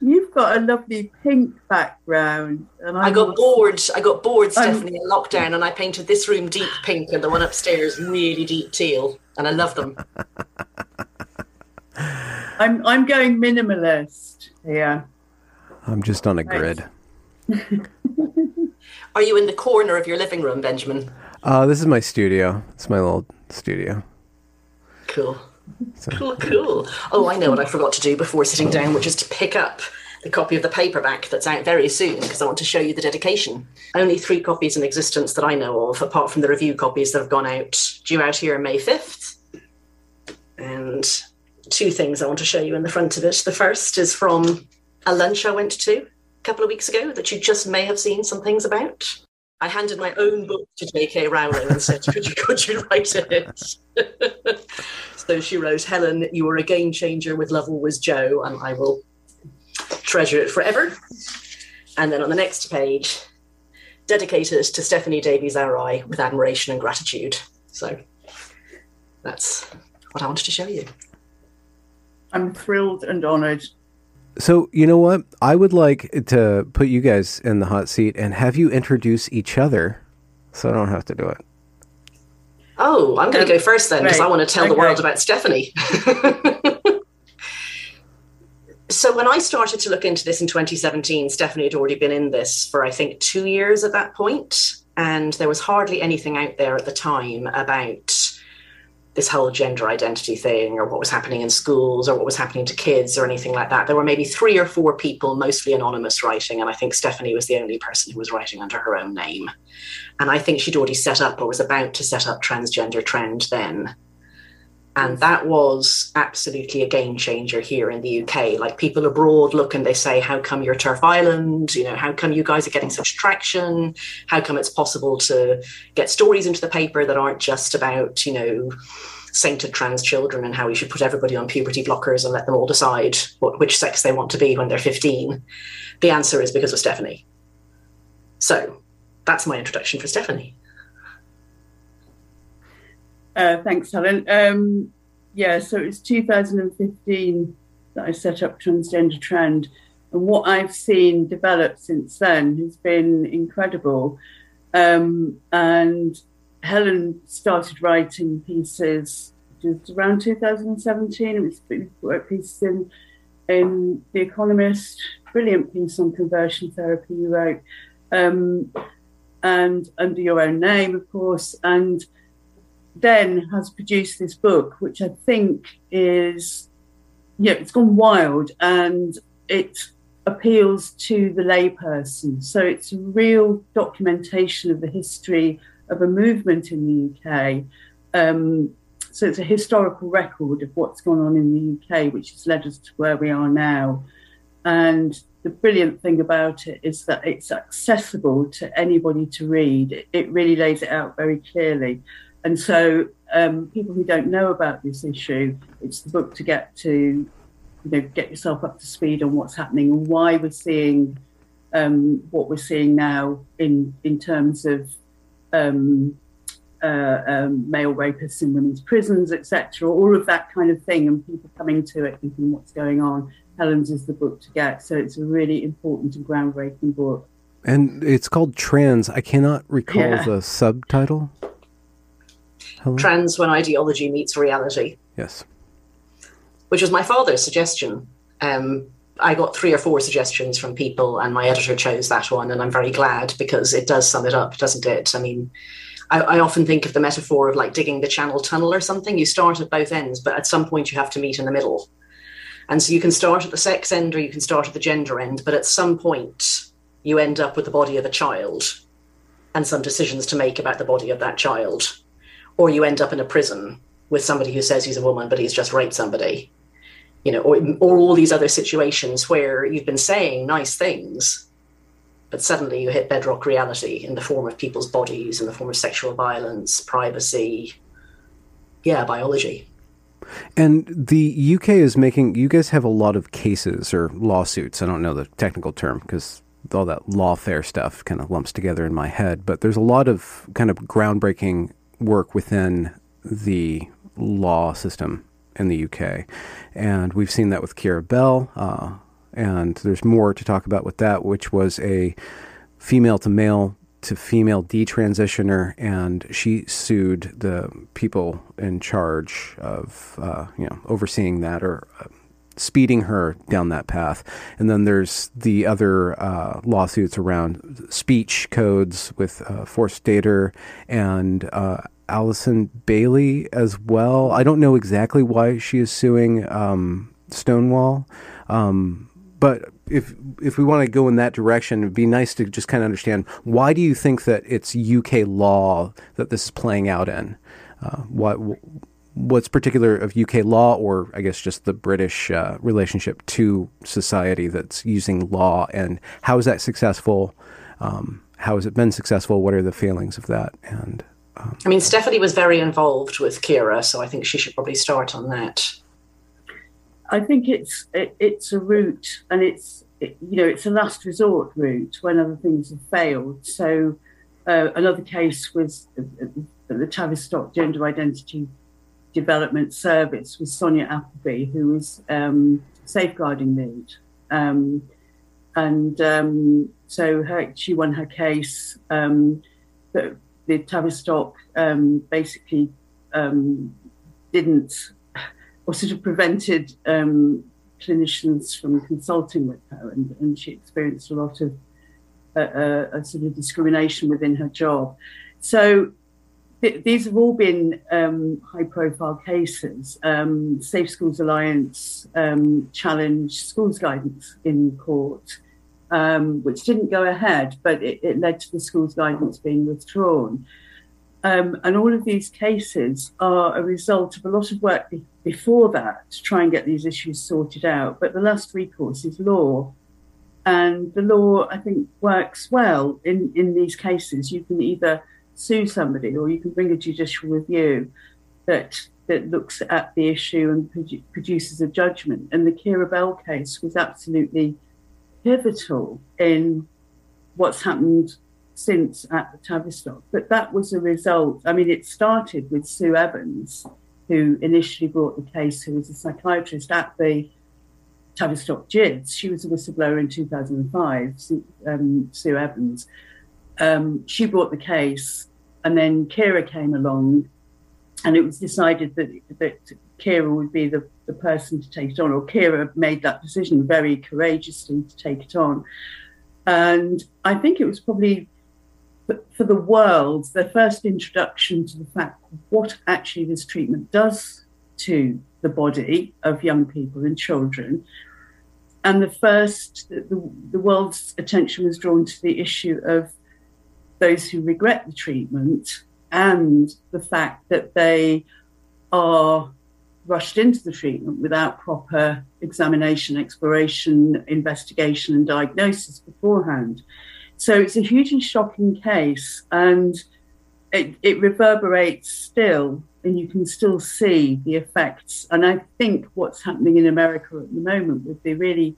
You've got a lovely pink background. And I, I got bored. I got bored, Stephanie, in lockdown, and I painted this room deep pink and the one upstairs really deep teal, and I love them. I'm I'm going minimalist Yeah, I'm just on a grid. Are you in the corner of your living room, Benjamin? Uh, this is my studio. It's my little studio. Cool. So. Cool, cool. Oh, I know what I forgot to do before sitting down, which is to pick up the copy of the paperback that's out very soon because I want to show you the dedication. Only three copies in existence that I know of, apart from the review copies that have gone out, due out here on May 5th. And two things I want to show you in the front of it. The first is from a lunch I went to a couple of weeks ago that you just may have seen some things about. I handed my own book to J.K. Rowling and said, "Could you could you write it?" so she wrote, "Helen, you were a game changer with Love Always Jo, and I will treasure it forever." And then on the next page, dedicated to Stephanie Davies Arai with admiration and gratitude. So that's what I wanted to show you. I'm thrilled and honoured so you know what? I would like to put you guys in the hot seat and have you introduce each other, so I don't have to do it. Oh, I'm going to go first then because right. I want to tell okay. the world about Stephanie. so when I started to look into this in 2017, Stephanie had already been in this for I think two years at that point, and there was hardly anything out there at the time about this whole gender identity thing or what was happening in schools or what was happening to kids or anything like that. There were maybe three or four people, mostly anonymous, writing. And I think Stephanie was the only person who was writing under her own name. And I think she'd already set up or was about to set up Transgender Trend then. And that was absolutely a game changer here in the UK. Like people abroad look and they say, How come you're TERF Island? You know, how come you guys are getting such traction? How come it's possible to get stories into the paper that aren't just about, you know, sainted trans children and how we should put everybody on puberty blockers and let them all decide what, which sex they want to be when they're 15? The answer is because of Stephanie. So that's my introduction for Stephanie. Uh, thanks, Helen. Um, yeah, so it's 2015 that I set up Transgender Trend. And what I've seen develop since then has been incredible. Um, and Helen started writing pieces just around 2017. It was wrote pieces in, in The Economist, brilliant piece on conversion therapy you wrote, um, and under your own name, of course. And then has produced this book, which I think is, yeah, it's gone wild and it appeals to the layperson. So it's a real documentation of the history of a movement in the UK. Um, so it's a historical record of what's gone on in the UK, which has led us to where we are now. And the brilliant thing about it is that it's accessible to anybody to read. It, it really lays it out very clearly. And so, um, people who don't know about this issue, it's the book to get to, you know, get yourself up to speed on what's happening and why we're seeing um, what we're seeing now in in terms of um, uh, um, male rapists in women's prisons, etc. All of that kind of thing, and people coming to it thinking what's going on. Helen's is the book to get, so it's a really important and groundbreaking book. And it's called Trans. I cannot recall yeah. the subtitle. Trans when ideology meets reality. Yes. Which was my father's suggestion. Um, I got three or four suggestions from people, and my editor chose that one, and I'm very glad because it does sum it up, doesn't it? I mean, I, I, often think of the metaphor of like digging the Channel Tunnel or something. You start at both ends, but at some point you have to meet in the middle. And so you can start at the sex end or you can start at the gender end, but at some point you end up with the body of a child and some decisions to make about the body of that child. Or you end up in a prison with somebody who says he's a woman, but he's just raped somebody you know, or, or all these other situations where you've been saying nice things, but suddenly you hit bedrock reality in the form of people's bodies, in the form of sexual violence, privacy, yeah, biology. And the UK is making, you guys have a lot of cases or lawsuits. I don't know the technical term because all that lawfare stuff kind of lumps together in my head, but there's a lot of kind of groundbreaking work within the law system in the UK. And we've seen that with Keira Bell. Uh, and there's more to talk about with that, which was a female to male to female detransitioner, and she sued the people in charge of, uh, you know, overseeing that or uh, speeding her down that path. And then there's the other uh, lawsuits around speech codes with uh, Forstater and uh, Allison Bailey as well. I don't know exactly why she is suing um, Stonewall, um, but if if we want to go in that direction, it'd be nice to just kind of understand why do you think that it's UK law that this is playing out in? Uh, what what's particular of UK law, or I guess just the British uh, relationship to society that's using law, and how is that successful? Um, how has it been successful? What are the failings of that? And I mean, Stephanie was very involved with Keira, so I think she should probably start on that. I think it's it, it's a route, and it's it, you know it's a last resort route when other things have failed. So uh, another case was the Tavistock Gender Identity Development Service with Sonia Appleby, who was um, safeguarding lead, um, and um, so her, she won her case. Um, that the Tavistock um, basically um, didn't, or sort of prevented um, clinicians from consulting with her, and, and she experienced a lot of uh, uh, a sort of discrimination within her job. So th- these have all been um, high-profile cases. Um, Safe Schools Alliance um, challenged schools guidance in court um, which didn't go ahead, but it, it, led to the school's guidance being withdrawn. Um, and all of these cases are a result of a lot of work be- before that to try and get these issues sorted out. But the last recourse is law. And the law, I think, works well in, in these cases. You can either sue somebody or you can bring a judicial review that that looks at the issue and produ- produces a judgment. And the Keira Bell case was absolutely pivotal in what's happened since at the Tavistock. But that was a result. I mean, it started with Sue Evans, who initially brought the case, who was a psychiatrist at the Tavistock GIDS. She was a whistleblower in 2005, Sue, um, Sue Evans. Um, she brought the case, and then Keira came along, and it was decided that, that Keira would be the the person to take it on, or Keira made that decision very courageously to take it on. And I think it was probably for the world the first introduction to the fact what actually this treatment does to the body of young people and children. And the first, the, the world's attention was drawn to the issue of those who regret the treatment and the fact that they are rushed into the treatment without proper examination, exploration, investigation, and diagnosis beforehand. So it's a hugely shocking case, and it, it reverberates still, and you can still see the effects. And I think what's happening in America at the moment with the really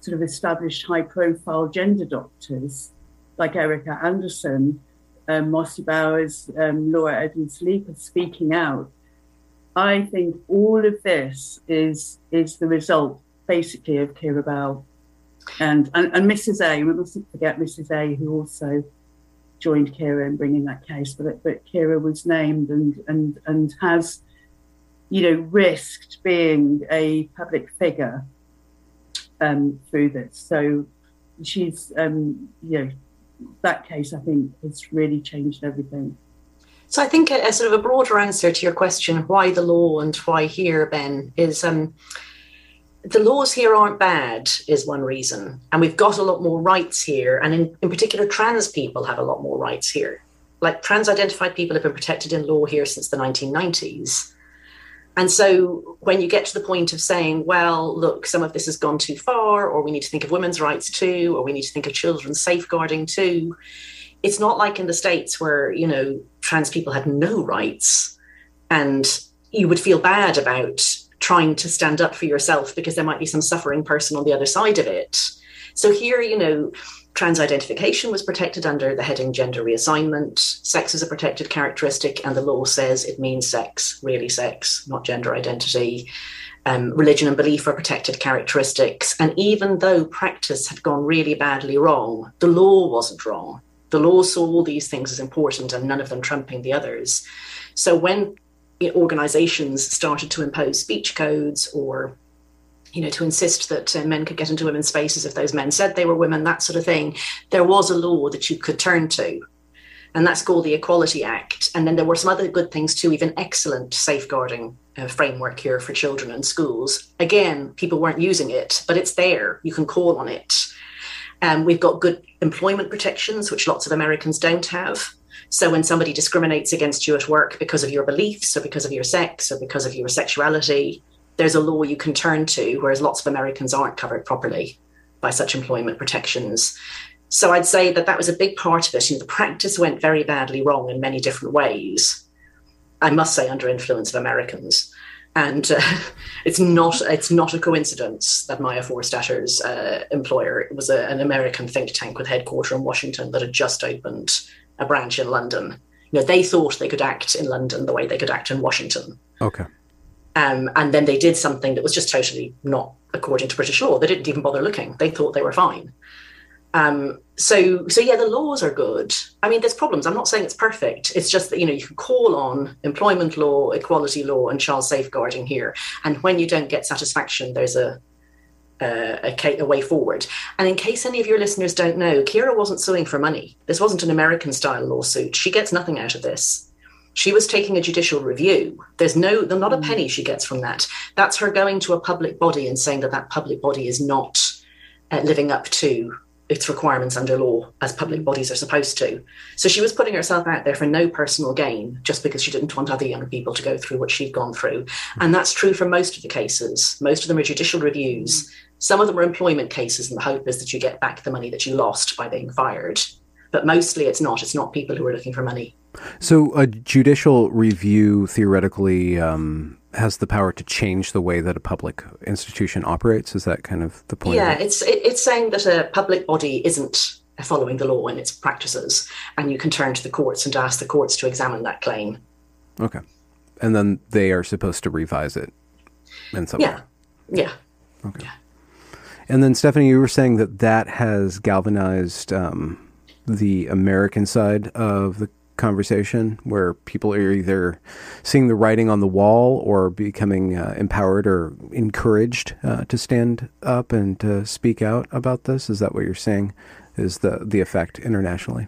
sort of established high profile gender doctors like Erica Anderson, um, Marci Bowers, um, Laura Edwards are speaking out I think all of this is is the result basically of Keira Bell and, and, and Mrs. A. We mustn't forget Mrs. A. who also joined Keira in bringing that case, but but Keira was named and and and has, you know, risked being a public figure um, through this. So she's, um, you know, that case I think has really changed everything. So I think a, a, sort of a broader answer to your question, why the law and why here, Ben, is um, the laws here aren't bad, is one reason. And we've got a lot more rights here. And in, in particular, trans people have a lot more rights here. Like trans identified people have been protected in law here since the 1990s. And so when you get to the point of saying, well, look, some of this has gone too far, or we need to think of women's rights too, or we need to think of children's safeguarding too, it's not like in the States where, you know, trans people had no rights and you would feel bad about trying to stand up for yourself because there might be some suffering person on the other side of it. So here, you know, trans identification was protected under the heading gender reassignment. Sex is a protected characteristic, and the law says it means sex, really sex, not gender identity. Um, religion and belief are protected characteristics. And even though practice had gone really badly wrong, the law wasn't wrong. The law saw all these things as important and none of them trumping the others. So when organizations started to impose speech codes or you know, to insist that uh, men could get into women's spaces if those men said they were women, that sort of thing. There was a law that you could turn to, and that's called the Equality Act. And then there were some other good things too, even excellent safeguarding uh, framework here for children and schools. Again, people weren't using it, but it's there. You can call on it. Um, we've got good employment protections, which lots of Americans don't have. So when somebody discriminates against you at work because of your beliefs or because of your sex or because of your sexuality, there's a law you can turn to, whereas lots of Americans aren't covered properly by such employment protections. So I'd say that that was a big part of it. You know, the practice went very badly wrong in many different ways. I must say, under influence of Americans and uh, it's not it's not a coincidence that Maya Forstater's uh, employer was a, an American think tank with headquarters in Washington that had just opened a branch in London. You know, they thought they could act in London the way they could act in Washington. Okay. Um, and then they did something that was just totally not according to British law. They didn't even bother looking. They thought they were fine. Um, so, so yeah, the laws are good. I mean, there's problems. I'm not saying it's perfect. It's just that you know you can call on employment law, equality law, and child safeguarding here, and when you don't get satisfaction, there's a a, a, way forward. And in case any of your listeners don't know, Keira wasn't suing for money. This wasn't an American style lawsuit. She gets nothing out of this. She was taking a judicial review. There's no, not a hmm. penny she gets from that. That's her going to a public body and saying that that public body is not uh, living up to its requirements under law as public hmm. bodies are supposed to. So she was putting herself out there for no personal gain just because she didn't want other young people to go through what she'd gone through. Hmm. And that's true for most of the cases. Most of them are judicial reviews. Some of them are employment cases, and the hope is that you get back the money that you lost by being fired. But mostly it's not. It's not people who are looking for money. So a judicial review theoretically um, has the power to change the way that a public institution operates. Is that kind of the point? Yeah, it? it's it, it's saying that a public body isn't following the law in its practices, and you can turn to the courts and ask the courts to examine that claim. Okay, and then they are supposed to revise it in some yeah. way. Yeah. Okay. Yeah. And then Stephanie, you were saying that that has galvanized um, the American side of the conversation where people are either seeing the writing on the wall or becoming uh, empowered or encouraged uh, to stand up and to speak out about this? Is that what you're saying? Is the the effect internationally?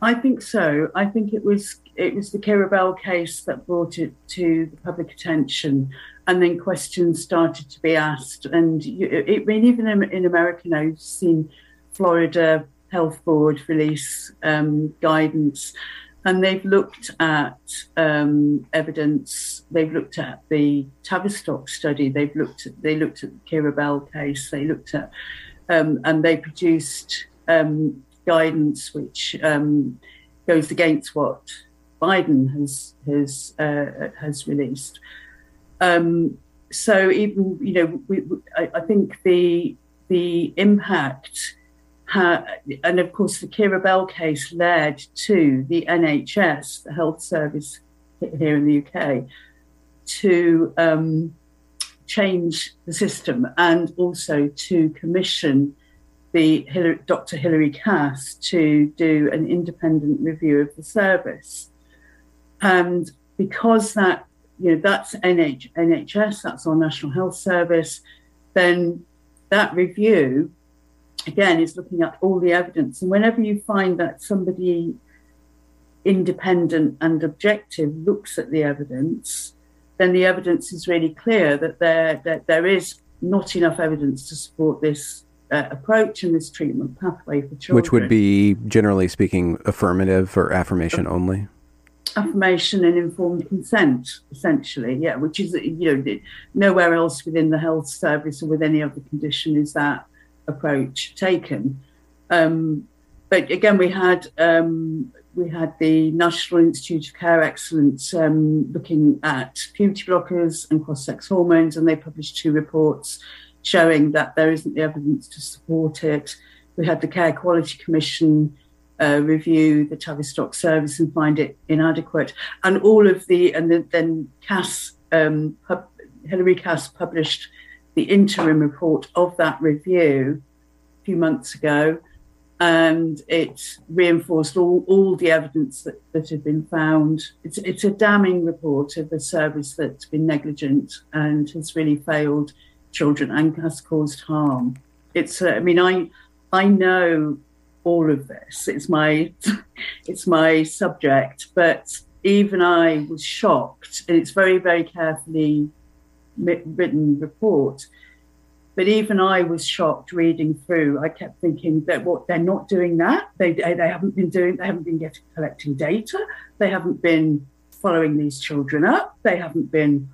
I think so. I think it was it was the Keira Bell case that brought it to the public attention, and then questions started to be asked. And you, it, I mean, even in, in America, now you've seen Florida Health Board release um, guidance and they've looked at um, evidence. They've looked at the Tavistock study. They've looked at they looked at the Keira Bell case. They looked at um, and they produced um, guidance which um, goes against what Biden has has uh, has released. Um, so even you know, we, I, I think the the impact and of course, the Keira Bell case led to the NHS, the health service here in the UK, to um, change the system and also to commission the Hilary, Dr. Hilary Cass to do an independent review of the service. And because that, you know, that's NH, NHS, that's our National Health Service, then that review again is looking at all the evidence. And whenever you find that somebody independent and objective looks at the evidence, then the evidence is really clear that there that there is not enough evidence to support this uh, approach and this treatment pathway for children. Which would be, generally speaking, affirmative or affirmation only. affirmation and informed consent, essentially, yeah, which is, you know, nowhere else within the health service or with any other condition is that approach taken. Um, but again, we had um, we had the National Institute of Care Excellence um, looking at puberty blockers and cross-sex hormones, and they published two reports showing that there isn't the evidence to support it. We had the Care Quality Commission uh, review the Tavistock service and find it inadequate, and all of the and the, then Cass um, pub, Hilary Cass published the interim report of that review a few months ago and it reinforced all, all the evidence that, that had been found. It's, it's a damning report of a service that's been negligent and has really failed children and has caused harm. It's, uh, I mean, I, I know all of this. It's my, it's my subject, but even I was shocked, and it's very, very carefully written report but even I was shocked reading through. I kept thinking that what they're not doing that. They they haven't been doing. They haven't been getting collecting data. They haven't been following these children up. They haven't been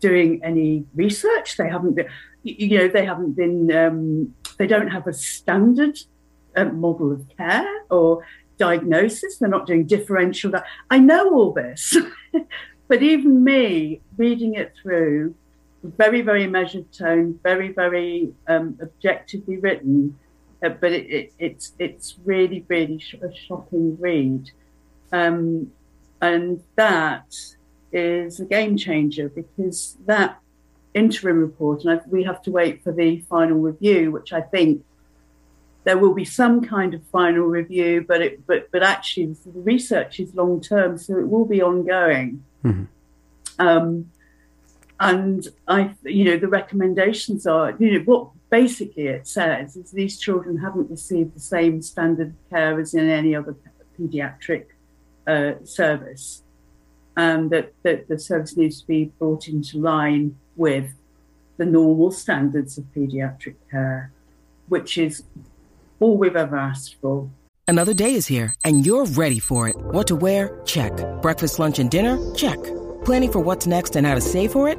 doing any research. They haven't been. You know, they haven't been. Um, they don't have a standard uh, model of care or diagnosis. They're not doing differential. I know all this, but even me reading it through very, very measured tone, very, very um, objectively written, uh, but it, it, it's it's really, really sh- a shocking read, um, and that is a game changer because that interim report, and I, we have to wait for the final review, which I think there will be some kind of final review, but it, but but actually the research is long term, so it will be ongoing. Mm-hmm. Um, and I, you know, the recommendations are, you know, what basically it says is these children haven't received the same standard of care as in any other paediatric uh, service, and that, that the service needs to be brought into line with the normal standards of paediatric care, which is all we've ever asked for. Another day is here, and you're ready for it. What to wear? Check. Breakfast, lunch, and dinner? Check. Planning for what's next and how to save for it?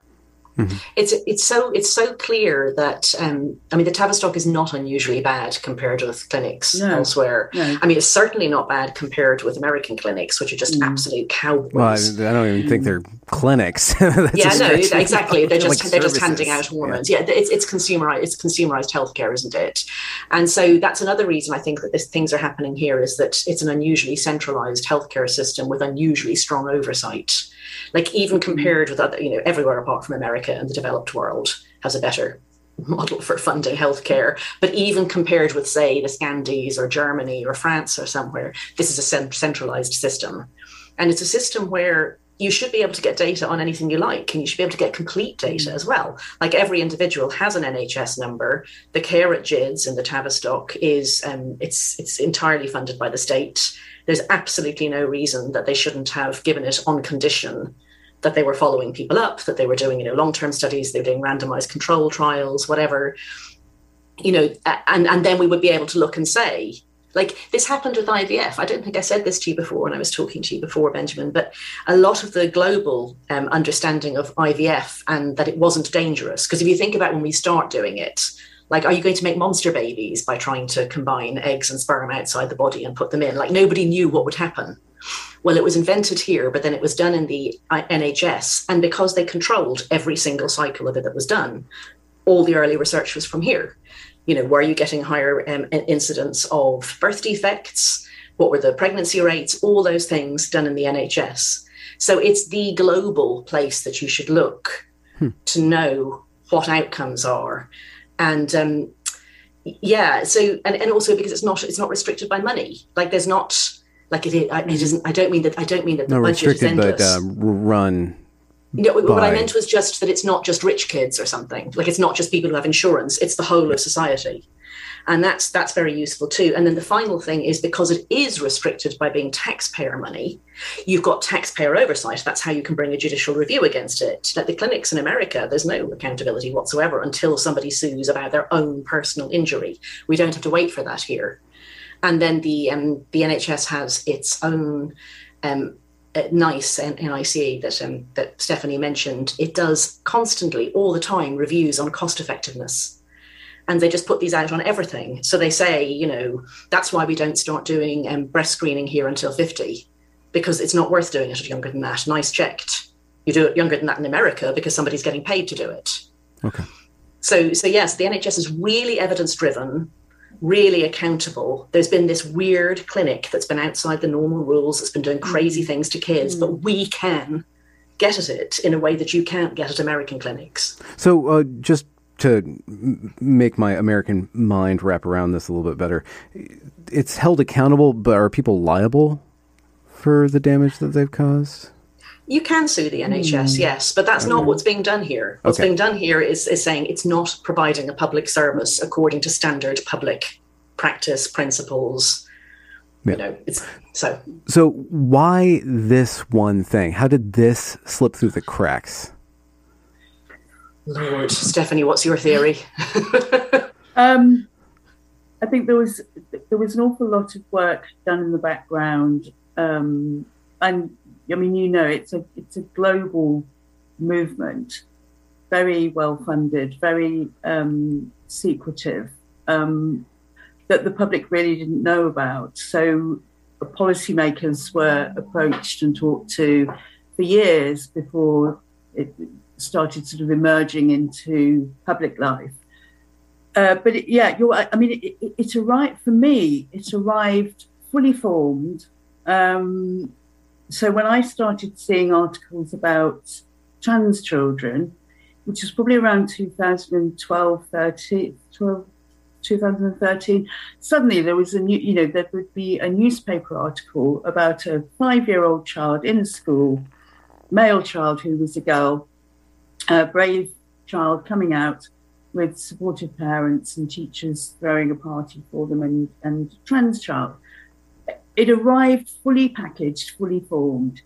Mm-hmm. It's it's so it's so clear that um, I mean the Tavistock is not unusually bad compared with clinics no, elsewhere. No. I mean it's certainly not bad compared with American clinics, which are just mm. absolute cowboys. Well, I, I, don't even think they're clinics. yeah, no, exactly. They're just like they're just handing out hormones. Yeah, yeah it's it's consumerized it's consumerized healthcare, isn't it? And so that's another reason I think that this things are happening here is that it's an unusually centralized healthcare system with unusually strong oversight. Like even mm-hmm. compared with other, you know, everywhere apart from America and the developed world has a better model for funding healthcare. But even compared with, say, the Scandies or Germany or France or somewhere, this is a centralized system. And it's a system where you should be able to get data on anything you like and you should be able to get complete data mm-hmm. as well. Like every individual has an nhs number. The care at GIDS and the tavistock is um, it's it's entirely funded by the state. There's absolutely no reason that they shouldn't have given it on condition that they were following people up, that they were doing, you know, long-term studies, they were doing randomized control trials, whatever, you know, and, and then we would be able to look and say, like this happened with IVF. I don't think I said this to you before when I was talking to you before, Benjamin, but a lot of the global um, understanding of IVF and that it wasn't dangerous. Because if you think about when we start doing it, like, are you going to make monster babies by trying to combine eggs and sperm outside the body and put them in? Like, nobody knew what would happen. Well, it was invented here, but then it was done in the NHS. And because they controlled every single cycle of it that was done, all the early research was from here. You know, were you getting higher um, incidence of birth defects? What were the pregnancy rates? All those things done in the NHS. So it's the global place that you should look hmm. to know what outcomes are and um, yeah so and, and also because it's not it's not restricted by money like there's not like it, it isn't i don't mean that i don't mean that the no budget restricted but uh, run You know, what I meant was just that it's not just rich kids or something. Like it's not just people who have insurance; it's the whole of society. And that's that's very useful too. And then the final thing is because it is restricted by being taxpayer money you've got taxpayer oversight. That's how you can bring a judicial review against it. At the clinics in america there's no accountability whatsoever until somebody sues about their own personal injury. We don't have to wait for that here. And then the um, the nhs has its own um, NICE and NICE that um, that Stephanie mentioned, it does constantly, all the time, reviews on cost effectiveness and they just put these out on everything. So they say, you know, that's why we don't start doing um, breast screening here until 50, because it's not worth doing it at younger than that. NICE checked. You do it younger than that in America because somebody's getting paid to do it. Okay. So, so yes, the NHS is really evidence driven, really accountable. There's been this weird clinic that's been outside the normal rules, that's been doing crazy mm. things to kids, mm. but we can get at it in a way that you can't get at American clinics. So, uh, just to make my American mind wrap around this a little bit better, it's held accountable, but are people liable for the damage that they've caused? You can sue the NHS, mm. yes, but that's okay. not what's being done here. What's okay. being done here is, is saying it's not providing a public service according to standard public practice principles. Yeah. You know, it's so. So why this one thing? How did this slip through the cracks? Lord, Stephanie, what's your theory? um, I think there was there was an awful lot of work done in the background, um, and I mean, you know, it's a it's a global movement, very well funded, very um, secretive, um, that the public really didn't know about. So, policymakers were approached and talked to for years before it, started sort of emerging into public life. Uh, but it, yeah. I mean, it, it, it, arrived for me. It arrived fully formed. Um, so when I started seeing articles about trans children, which was probably around 2012, 13, 12, 2013, suddenly there was a new, you know, there would be a newspaper article about a five year old child in a school, male child who was a girl, a brave child coming out with supportive parents and teachers throwing a party for them and, and trans child. It arrived fully packaged, fully formed.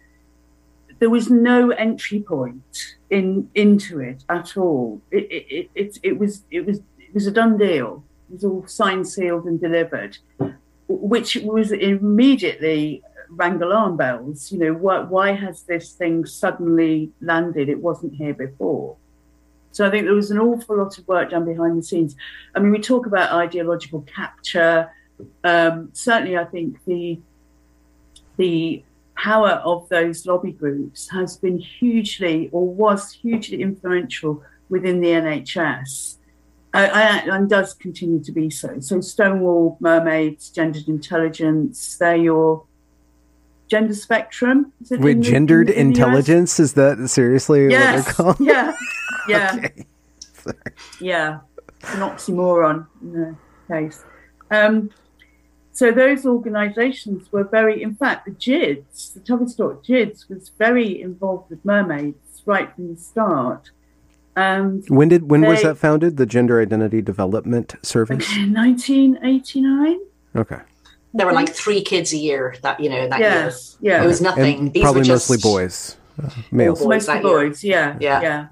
There was no entry point in into it at all. It, it, it, it, was it was it was a done deal. It was all signed, sealed, and delivered, which was immediately rang alarm bells. You know, why, why has this thing suddenly landed? It wasn't here before. So I think there was an awful lot of work done behind the scenes. I mean, we talk about ideological capture. Um, certainly, I think the the power of those lobby groups has been hugely or was hugely influential within the NHS. Uh, and does continue to be so. So Stonewall, Mermaids, Gendered Intelligence, they're your gender spectrum. Wait, gendered in, in intelligence is that seriously yes. what they're called? Yeah, yeah, okay. yeah. It's an oxymoron in the case. Um, so those organisations were very, in fact, the GIDS, the Tavistock GIDS, was very involved with mermaids right from the start. And when did when they, was that founded? The Gender Identity Development Service, 1989. Okay there were like three kids a year that you know that yes, year. Yeah, it was nothing. These probably mostly boys, uh, males. Boys mostly boys. Yeah, yeah, yeah.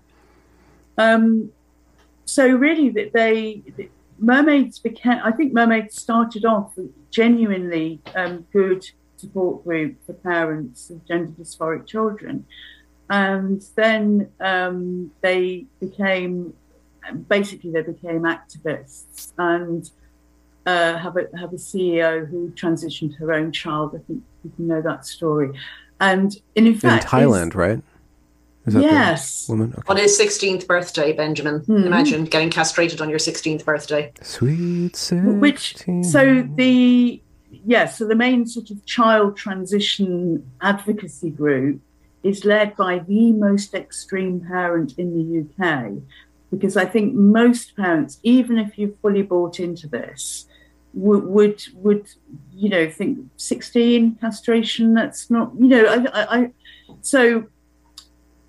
Um, so really, that they mermaids became. I think mermaids started off genuinely um, good support group for parents of gender dysphoric children, and then um, they became basically they became activists and uh, have a have a CEO who transitioned her own child. I think you can know that story. And, and in fact, in Thailand, right? Yes. woman? Okay. On his 16th birthday, Benjamin. Mm-hmm. Imagine getting castrated on your 16th birthday. Sweet 16. Which, so the, yeah, so the main sort of child transition advocacy group is led by the most extreme parent in the UK. Because I think most parents, even if you've fully bought into this, would would, would you know think 16 castration that's not you know I, I, I so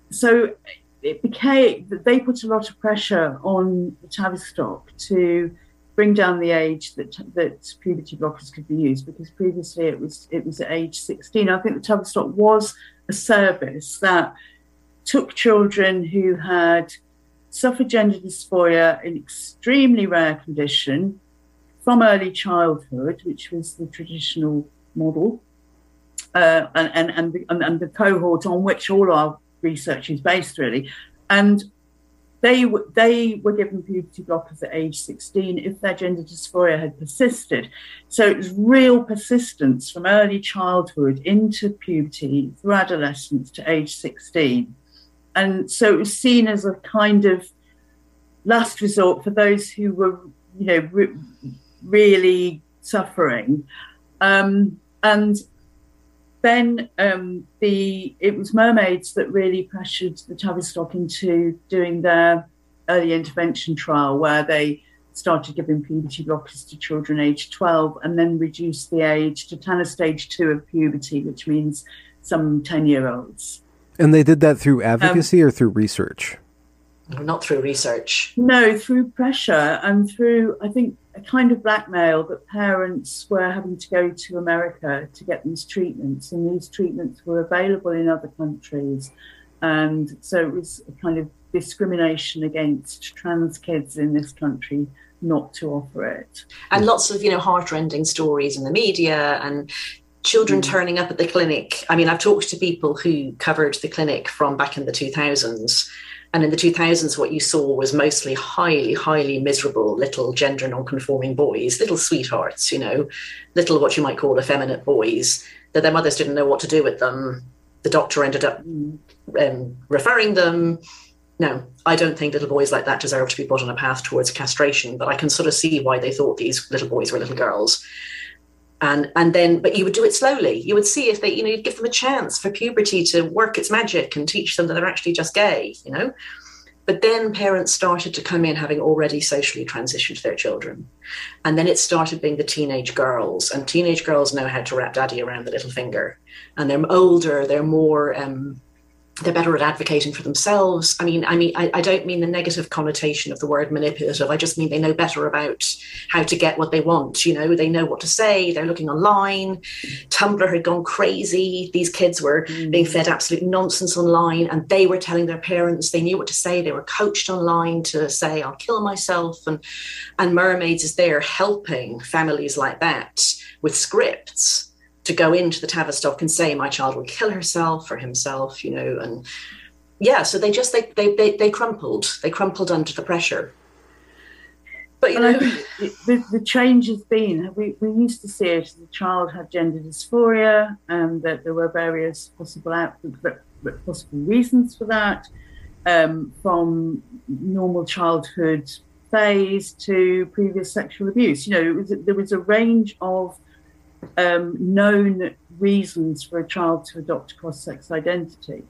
so it became they put a lot of pressure on Tavistock to bring down the age that that puberty blockers could be used because previously it was it was at age 16. I think the Tavistock was a service that took children who had suffered gender dysphoria, an extremely rare condition, from early childhood, which was the traditional model, uh, and, and, and, the, and, the cohort on which all our research is based, really. And they, they were given puberty blockers at age 16 if their gender dysphoria had persisted. So it was real persistence from early childhood into puberty through adolescence to age 16. And so it was seen as a kind of last resort for those who were, you know, re- really suffering. Um, and then um, the it was mermaids that really pressured the Tavistock into doing their early intervention trial, where they started giving puberty blockers to children aged 12 and then reduced the age to Tanner stage two of puberty, which means some 10 year olds. And they did that through advocacy um, or through research? Not through research. No, through pressure and through, I think, a kind of blackmail that parents were having to go to America to get these treatments, and these treatments were available in other countries. And so it was a kind of discrimination against trans kids in this country not to offer it. And lots of, you know, heartrending stories in the media and children mm. turning up at the clinic. I mean, I've talked to people who covered the clinic from back in the 2000s and in the 2000s, what you saw was mostly highly, highly miserable little gender non-conforming boys, little sweethearts, you know, little what you might call effeminate boys, that their mothers didn't know what to do with them. The doctor ended up um, referring them. No, I don't think little boys like that deserve to be put on a path towards castration, but I can sort of see why they thought these little boys were little girls and and then but you would do it slowly. You would see if they you know you'd give them a chance for puberty to work its magic and teach them that they're actually just gay you know? But then parents started to come in having already socially transitioned their children. And then it started being the teenage girls and teenage girls know how to wrap daddy around the little finger. And they're older they're more um, they're better at advocating for themselves. I mean, I mean, I, I, don't mean the negative connotation of the word manipulative. I just mean they know better about how to get what they want. You know, they know what to say. They're looking online. Tumblr had gone crazy. These kids were mm. being fed absolute nonsense online, and they were telling their parents they knew what to say. They were coached online to say, "I'll kill myself," and and Mermaids is there helping families like that with scripts to go into the Tavistock and say my child will kill herself or himself, you know, and yeah, so they just they they they, they crumpled, they crumpled under the pressure. But you know, the, the change has been we, we used to see it as the child had gender dysphoria and that there were various possible out, possible reasons for that, um, from normal childhood phase to previous sexual abuse. You know, was, there was a range of um, known reasons for a child to adopt cross sex identity.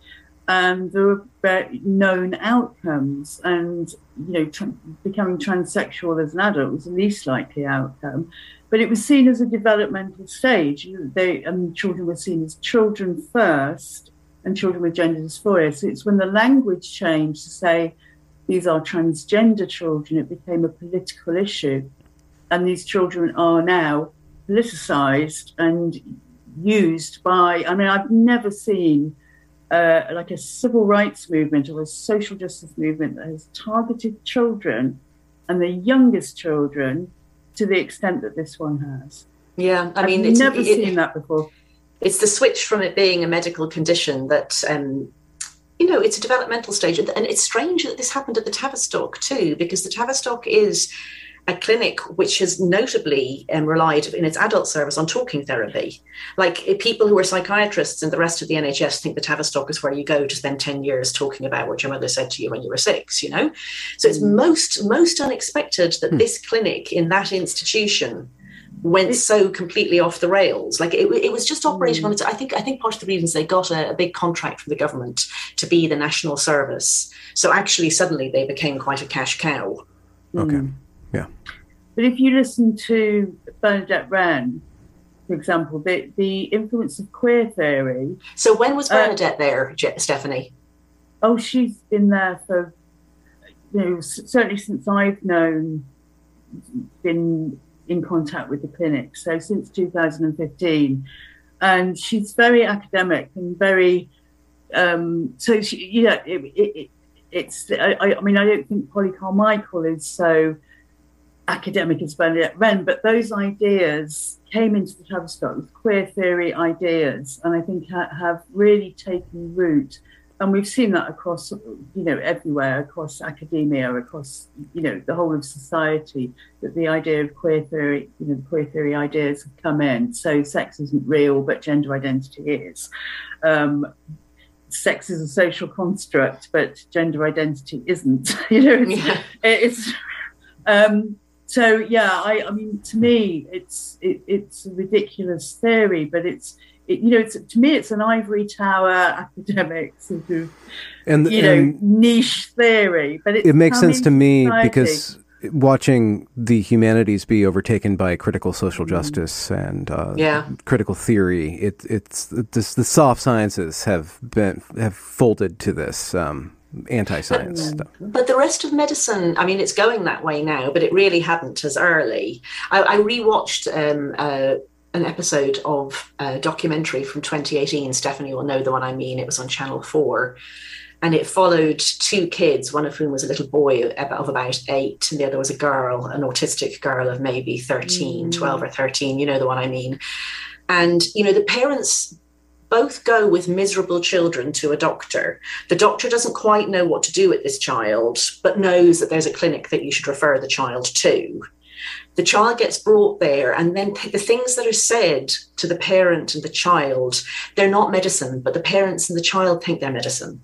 And there are known outcomes, and you know, tra- becoming transsexual as an adult was the least likely outcome. But it was seen as a developmental stage. They and children were seen as children first, and children with gender dysphoria. So it's when the language changed to say these are transgender children, it became a political issue, and these children are now politicized and used by, I mean, I've never seen uh, like a civil rights movement or a social justice movement that has targeted children and the youngest children to the extent that this one has. Yeah, I mean, I've it's never it, seen that before. It's the switch from it being a medical condition that, um, you know, it's a developmental stage. And it's strange that this happened at the Tavistock too, because the Tavistock is a clinic which has notably um, relied in its adult service on talking therapy. Like people who are psychiatrists and the rest of the NHS think the Tavistock is where you go to spend 10 years talking about what your mother said to you when you were six, you know? So it's mm. most, most unexpected that mm. this clinic in that institution went so completely off the rails. Like it, it was just operating mm. on its. I think I think part of the reasons they got a, a, big contract from the government to be the national service. So actually, suddenly they became quite a cash cow. Okay. Mm. Yeah. But if you listen to Bernadette Wren, for example, the, the influence of queer theory. So when was uh, Bernadette uh, there, Stephanie? oh, she's been there for, you know, certainly since I've known, been in contact with the clinic. So since 2015. And she's very academic and very, um, so she, you know, it, it, it's, I, I mean, I don't think Polly Carmichael is so academic as Bernadette Wren, but those ideas came into the Tavistock with queer theory ideas, and I think ha- have really taken root. And we've seen that across, you know, everywhere, across academia, across, you know, the whole of society, that the idea of queer theory, you know, queer theory ideas have come in. So sex isn't real, but gender identity is. Um, sex is a social construct, but gender identity isn't. you know, it's, yeah. it's um, so yeah, I, I mean, to me, it's it, it's a ridiculous theory, but it's it, you know, it's to me, it's an ivory tower academic sort of and you and know niche theory. But it makes sense to me society. because watching the humanities be overtaken by critical social mm. justice and uh, yeah. critical theory, it, it's this, the soft sciences have been have folded to this. Um, anti-science but, stuff. But the rest of medicine, I mean, it's going that way now, but it really hadn't as early. I, I rewatched um, uh, an episode of a documentary from 2018. Stephanie will know the one I mean. It was on Channel 4. And it followed two kids, one of whom was a little boy of about eight, and the other was a girl, an autistic girl of maybe 13, mm. 12 or 13. You know the one I mean. And, you know, the parents both go with miserable children to a doctor. The doctor doesn't quite know what to do with this child, but knows that there's a clinic that you should refer the child to. The child gets brought there, and then the things that are said to the parent and the child, they're not medicine, but the parents and the child think they're medicine.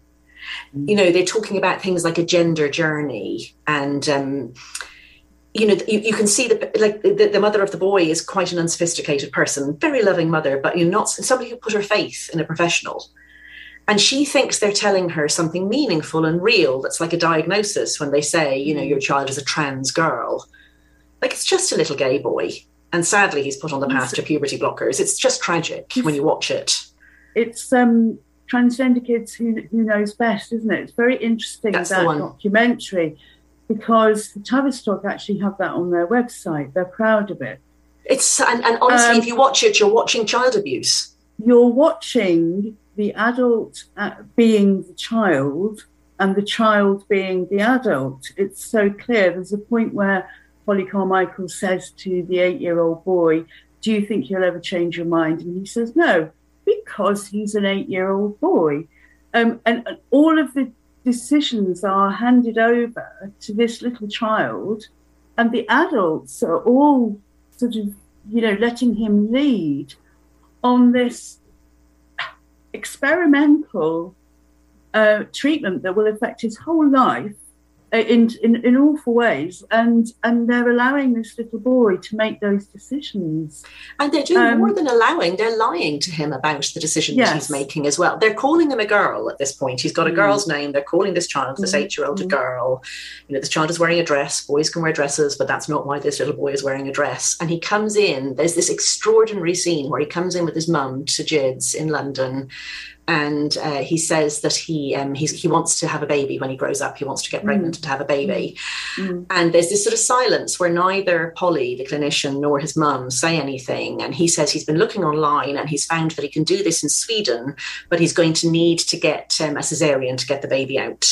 Mm. You know, they're talking about things like a gender journey and, um, you know, you, you can see that like the, the, mother of the boy is quite an unsophisticated person, very loving mother, but you're not somebody who put her faith in a professional. And she thinks they're telling her something meaningful and real that's like a diagnosis when they say, you know, your child is a trans girl. Like it's just a little gay boy. And sadly, he's put on the path to puberty blockers. It's just tragic when you watch it. It's um, transgender kids who, who knows best, isn't it? It's very interesting That's that documentary because Tavistock actually have that on their website. They're proud of it. It's and, and honestly, um, if you watch it, you're watching child abuse. You're watching the adult uh, being the child and the child being the adult. It's so clear. There's a point where Polly Carmichael says to the eight-year-old boy, "Do you think you'll ever change your mind?" And he says, "No, because he's an eight-year-old boy." Um, and, and all of the decisions are handed over to this little child, and the adults are all sort of, you know, letting him lead on this experimental uh, treatment that will affect his whole life in, in, in awful ways and and they're allowing this little boy to make those decisions and they're doing um, more than allowing they're lying to him about the decisions yes. he's making as well they're calling him a girl at this point he's got a mm. girl's name they're calling this child this mm. eight-year-old mm. a girl you know this child is wearing a dress boys can wear dresses but that's not why this little boy is wearing a dress and he comes in there's this extraordinary scene where he comes in with his mum to GIDS in London and uh, he says that he um, he wants to have a baby when he grows up. He wants to get pregnant mm. to have a baby. Mm. And there's this sort of silence where neither Polly, the clinician, nor his mum say anything. And he says he's been looking online and he's found that he can do this in Sweden, but he's going to need to get um, a cesarean to get the baby out.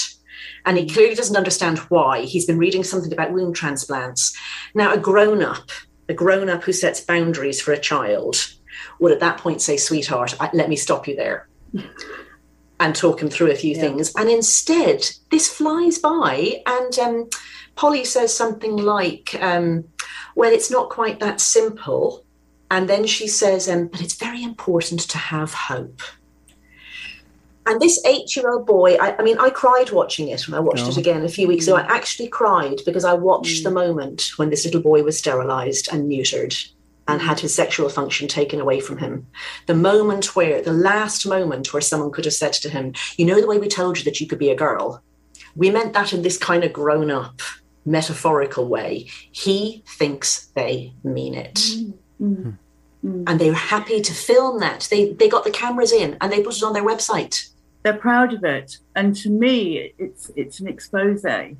And he clearly doesn't understand why. He's been reading something about womb transplants. Now, a grown up, a grown up who sets boundaries for a child, would at that point say, Sweetheart, let me stop you there and talk him through a few yeah. things. And instead, this flies by, and um, Polly says something like, um, Well, it's not quite that simple. And then she says, um, But it's very important to have hope. And this eight year old boy, I, I, mean, I cried watching it when I watched oh. it again a few weeks ago. I actually cried because I watched mm. the moment when this little boy was sterilized and neutered and had his sexual function taken away from him. The moment where, the last moment where someone could have said to him, You know, the way we told you that you could be a girl? We meant that in this kind of grown up, metaphorical way. He thinks they mean it. Mm-hmm. And they were happy to film that. They, they got the cameras in and they put it on their website. they're proud of it. And to me, it's it's an expose. Mm,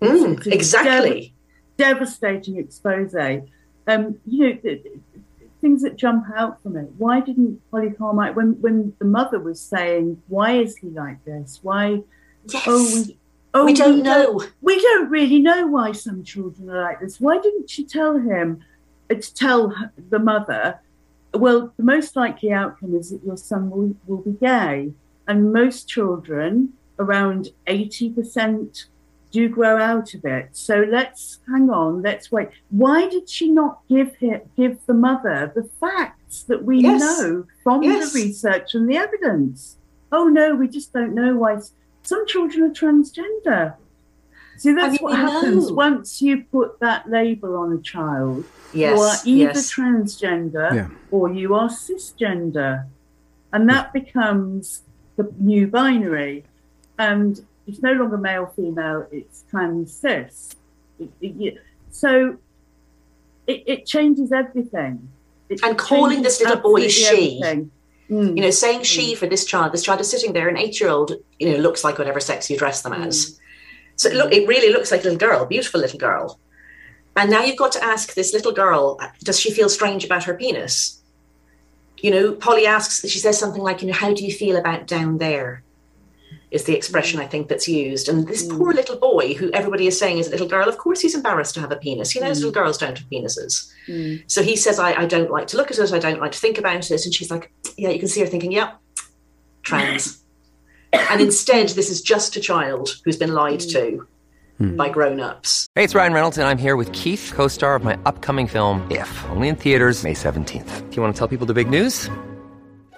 it's exactly. Dev- devastating expose. Um, you know, things that jump out from it. Why didn't Polly Carmichael, when when the mother was saying, "Why is he like this? Why?" Yes. Oh, we, oh, we don't we know. Don't, we don't really know why some children are like this. Why didn't she tell him? Uh, to tell the mother, well, the most likely outcome is that your son will, will be gay, and most children, around eighty percent do grow out of it. So let's hang on, let's wait. Why did she not give him, give the mother the facts that we yes. know from yes. the research and the evidence? Oh no, we just don't know why some children are transgender. See, that's I mean, what happens know. once you put that label on a child. Yes, you are either yes. transgender yeah. or you are cisgender, and that becomes the new binary. And it's no longer male female it's trans cis it, it, so it, it, changes everything and calling this little boy she mm. you know saying mm. she for this child this child is sitting there an eight year old you know looks like whatever sex you dress them as mm. so look it really looks like a little girl beautiful little girl and now you've got to ask this little girl does she feel strange about her penis you know polly asks she says something like you know how do you feel about down there is the expression I think that's used. And this mm. poor little boy, who everybody is saying is a little girl, of course he's embarrassed to have a penis. He knows mm. little girls don't have penises. Mm. So he says, I, I, don't like to look at it. I don't like to think about it. And she's like, Yeah, you can see her thinking, Yeah, trans. and instead, this is just a child who's been lied mm. to. Hmm. By grown ups. Hey, it's Ryan Reynolds, and I'm here with Keith, co star of my upcoming film, If, only in theaters, May 17th. Do you want to tell people the big news?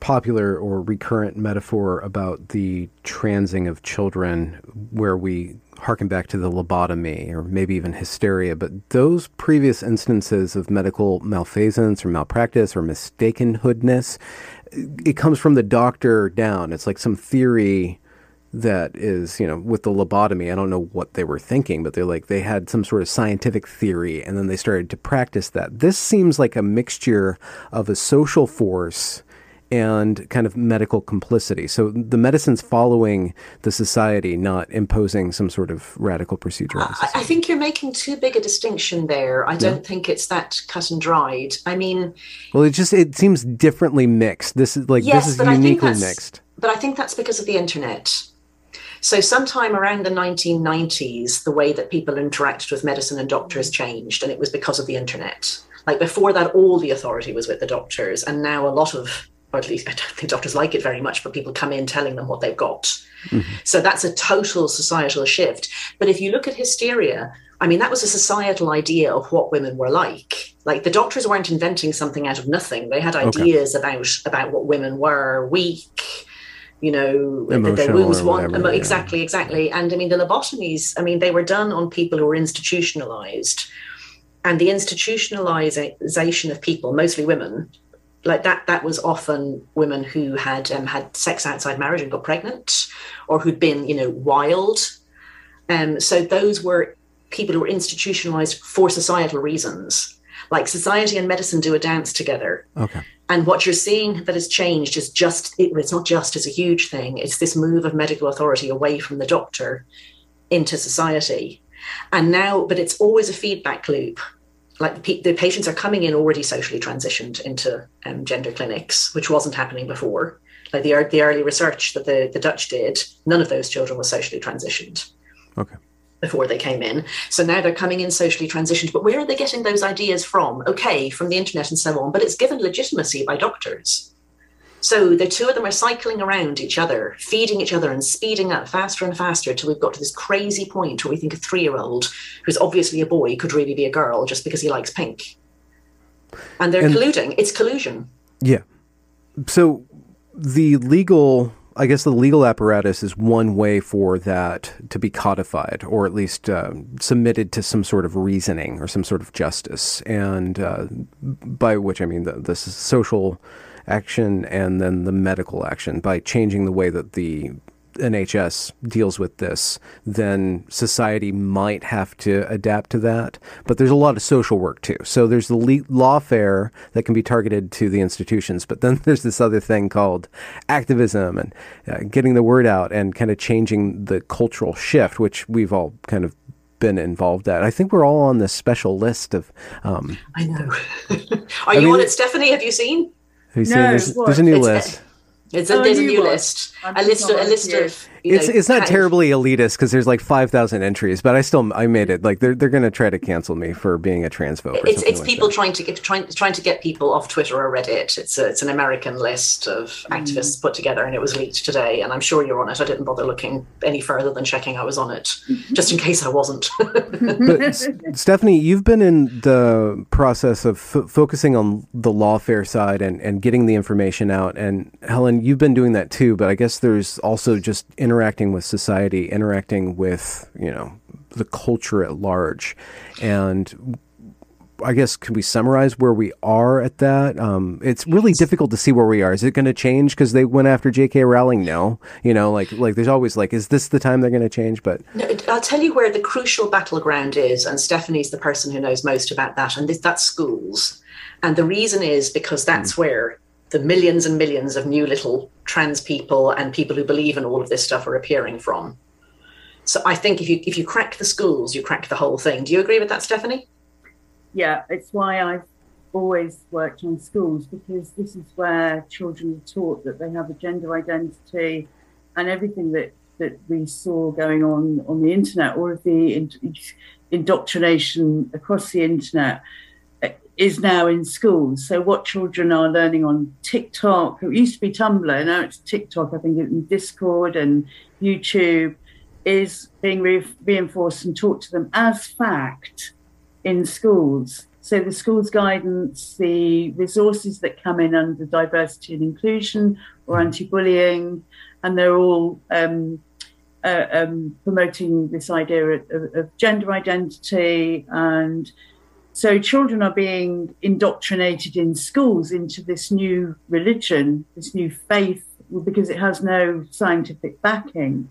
popular or recurrent metaphor about the transing of children where we harken back to the lobotomy or maybe even hysteria, but those previous instances of medical malfeasance or malpractice or mistakenhoodness, it comes from the doctor down. It's like some theory that is, you know, with the lobotomy, I don't know what they were thinking, but they're like, they had some sort of scientific theory and then they started to practice that. This seems like a mixture of a social force and kind of medical complicity. So the medicine's following the society, not imposing some sort of radical procedure. I, I, think you're making too big a distinction there. I don't think it's that cut and dried. I mean, well, it just it seems differently mixed. This is like yes, this is uniquely mixed. But I think that's because of the internet. So, sometime around the 1990s, the way that people interacted with medicine and doctors changed, and it was because of the internet. Like before that, all the authority was with the doctors, and now a lot of or at least I don't think doctors like it very much, but people come in telling them what they've got. Mm-hmm. So that's a total societal shift. But if you look at hysteria, I mean, that was a societal idea of what women were like. Like the doctors weren't inventing something out of nothing. They had ideas okay. about about what women were weak, you know, their wounds want whatever, exactly, exactly. And I mean, the lobotomies. I mean, they were done on people who were institutionalized, and the institutionalization of people, mostly women, like that that was often women who had um, had sex outside marriage and got pregnant or who'd been you know wild. Um, so those were people who were institutionalized for societal reasons. Like society and medicine do a dance together. Okay. And what you're seeing that has changed is just it, it's not just it's a huge thing. It's this move of medical authority away from the doctor into society. And now but it's always a feedback loop like the, patients are coming in already socially transitioned into um, gender clinics, which wasn't happening before. Like the, the early research that the, the Dutch did, none of those children were socially transitioned. Okay. Before they came in. So now they're coming in socially transitioned. But where are they getting those ideas from? Okay, from the internet and so on, but it's given legitimacy by doctors. So the two of them are cycling around each other, feeding each other and speeding up faster and faster until we've got to this crazy point where we think a three year old who's obviously a boy could really be a girl just because he likes pink. And they're and, colluding. It's collusion. Yeah. So the legal I guess the legal apparatus is one way for that to be codified, or at least uh, submitted to some sort of reasoning or some sort of justice, and uh, by which I mean the, the social action and then the medical action by changing the way that the NHS deals with this, then society might have to adapt to that. But there's a lot of social work too. So there's the le- lawfare that can be targeted to the institutions, but then there's this other thing called activism and uh, getting the word out and kind of changing the cultural shift, which we've all kind of been involved at. I think we're all on this special list of. Um, I know. Are you mean, on it, Stephanie? Have you seen? Have you seen? No, there's, there's, a new it's, list. It's a, oh, there's a new list. a list. of, A list of. It's know, it's not terribly of... elitist because there's like five thousand entries, but I still I made it. Like they're they're going to try to cancel me for being a transphobe. It's it's like people that. trying to get trying trying to get people off Twitter or Reddit. It's a, it's an American list of activists mm. put together, and it was leaked today. And I'm sure you're on it. I didn't bother looking any further than checking I was on it, just in case I wasn't. but Stephanie, you've been in the process of f- focusing on the lawfare side and and getting the information out, and Helen, you've been doing that too, but I guess there's also just interacting with society, interacting with, you know, the culture at large. And I guess can we summarize where we are at that? Um, it's really difficult to see where we are. Is it going to change because they went after J.K. Rowling? No, you know, like like there's always like, is this the time they're going to change? But no, I'll tell you where the crucial battleground is, and Stephanie's the person who knows most about that, and this, that's schools. And the reason is because that's mm. where the millions and millions of new little trans people and people who believe in all of this stuff are appearing from. So I think if you if you crack the schools, you crack the whole thing. Do you agree with that, Stephanie? Yeah, it's why I've always worked on schools because this is where children are taught that they have a gender identity and everything that that we saw going on on the internet, all of the indoctrination across the internet is now in schools. So what children are learning on TikTok, it used to be Tumblr, now it's TikTok, I think in Discord and YouTube, is being re- reinforced and taught to them as fact in schools. So the schools guidance, the resources that come in under diversity and inclusion or anti-bullying, and they're all um, uh, um, promoting this idea of, of gender identity and so children are being indoctrinated in schools into this new religion, this new faith, because it has no scientific backing.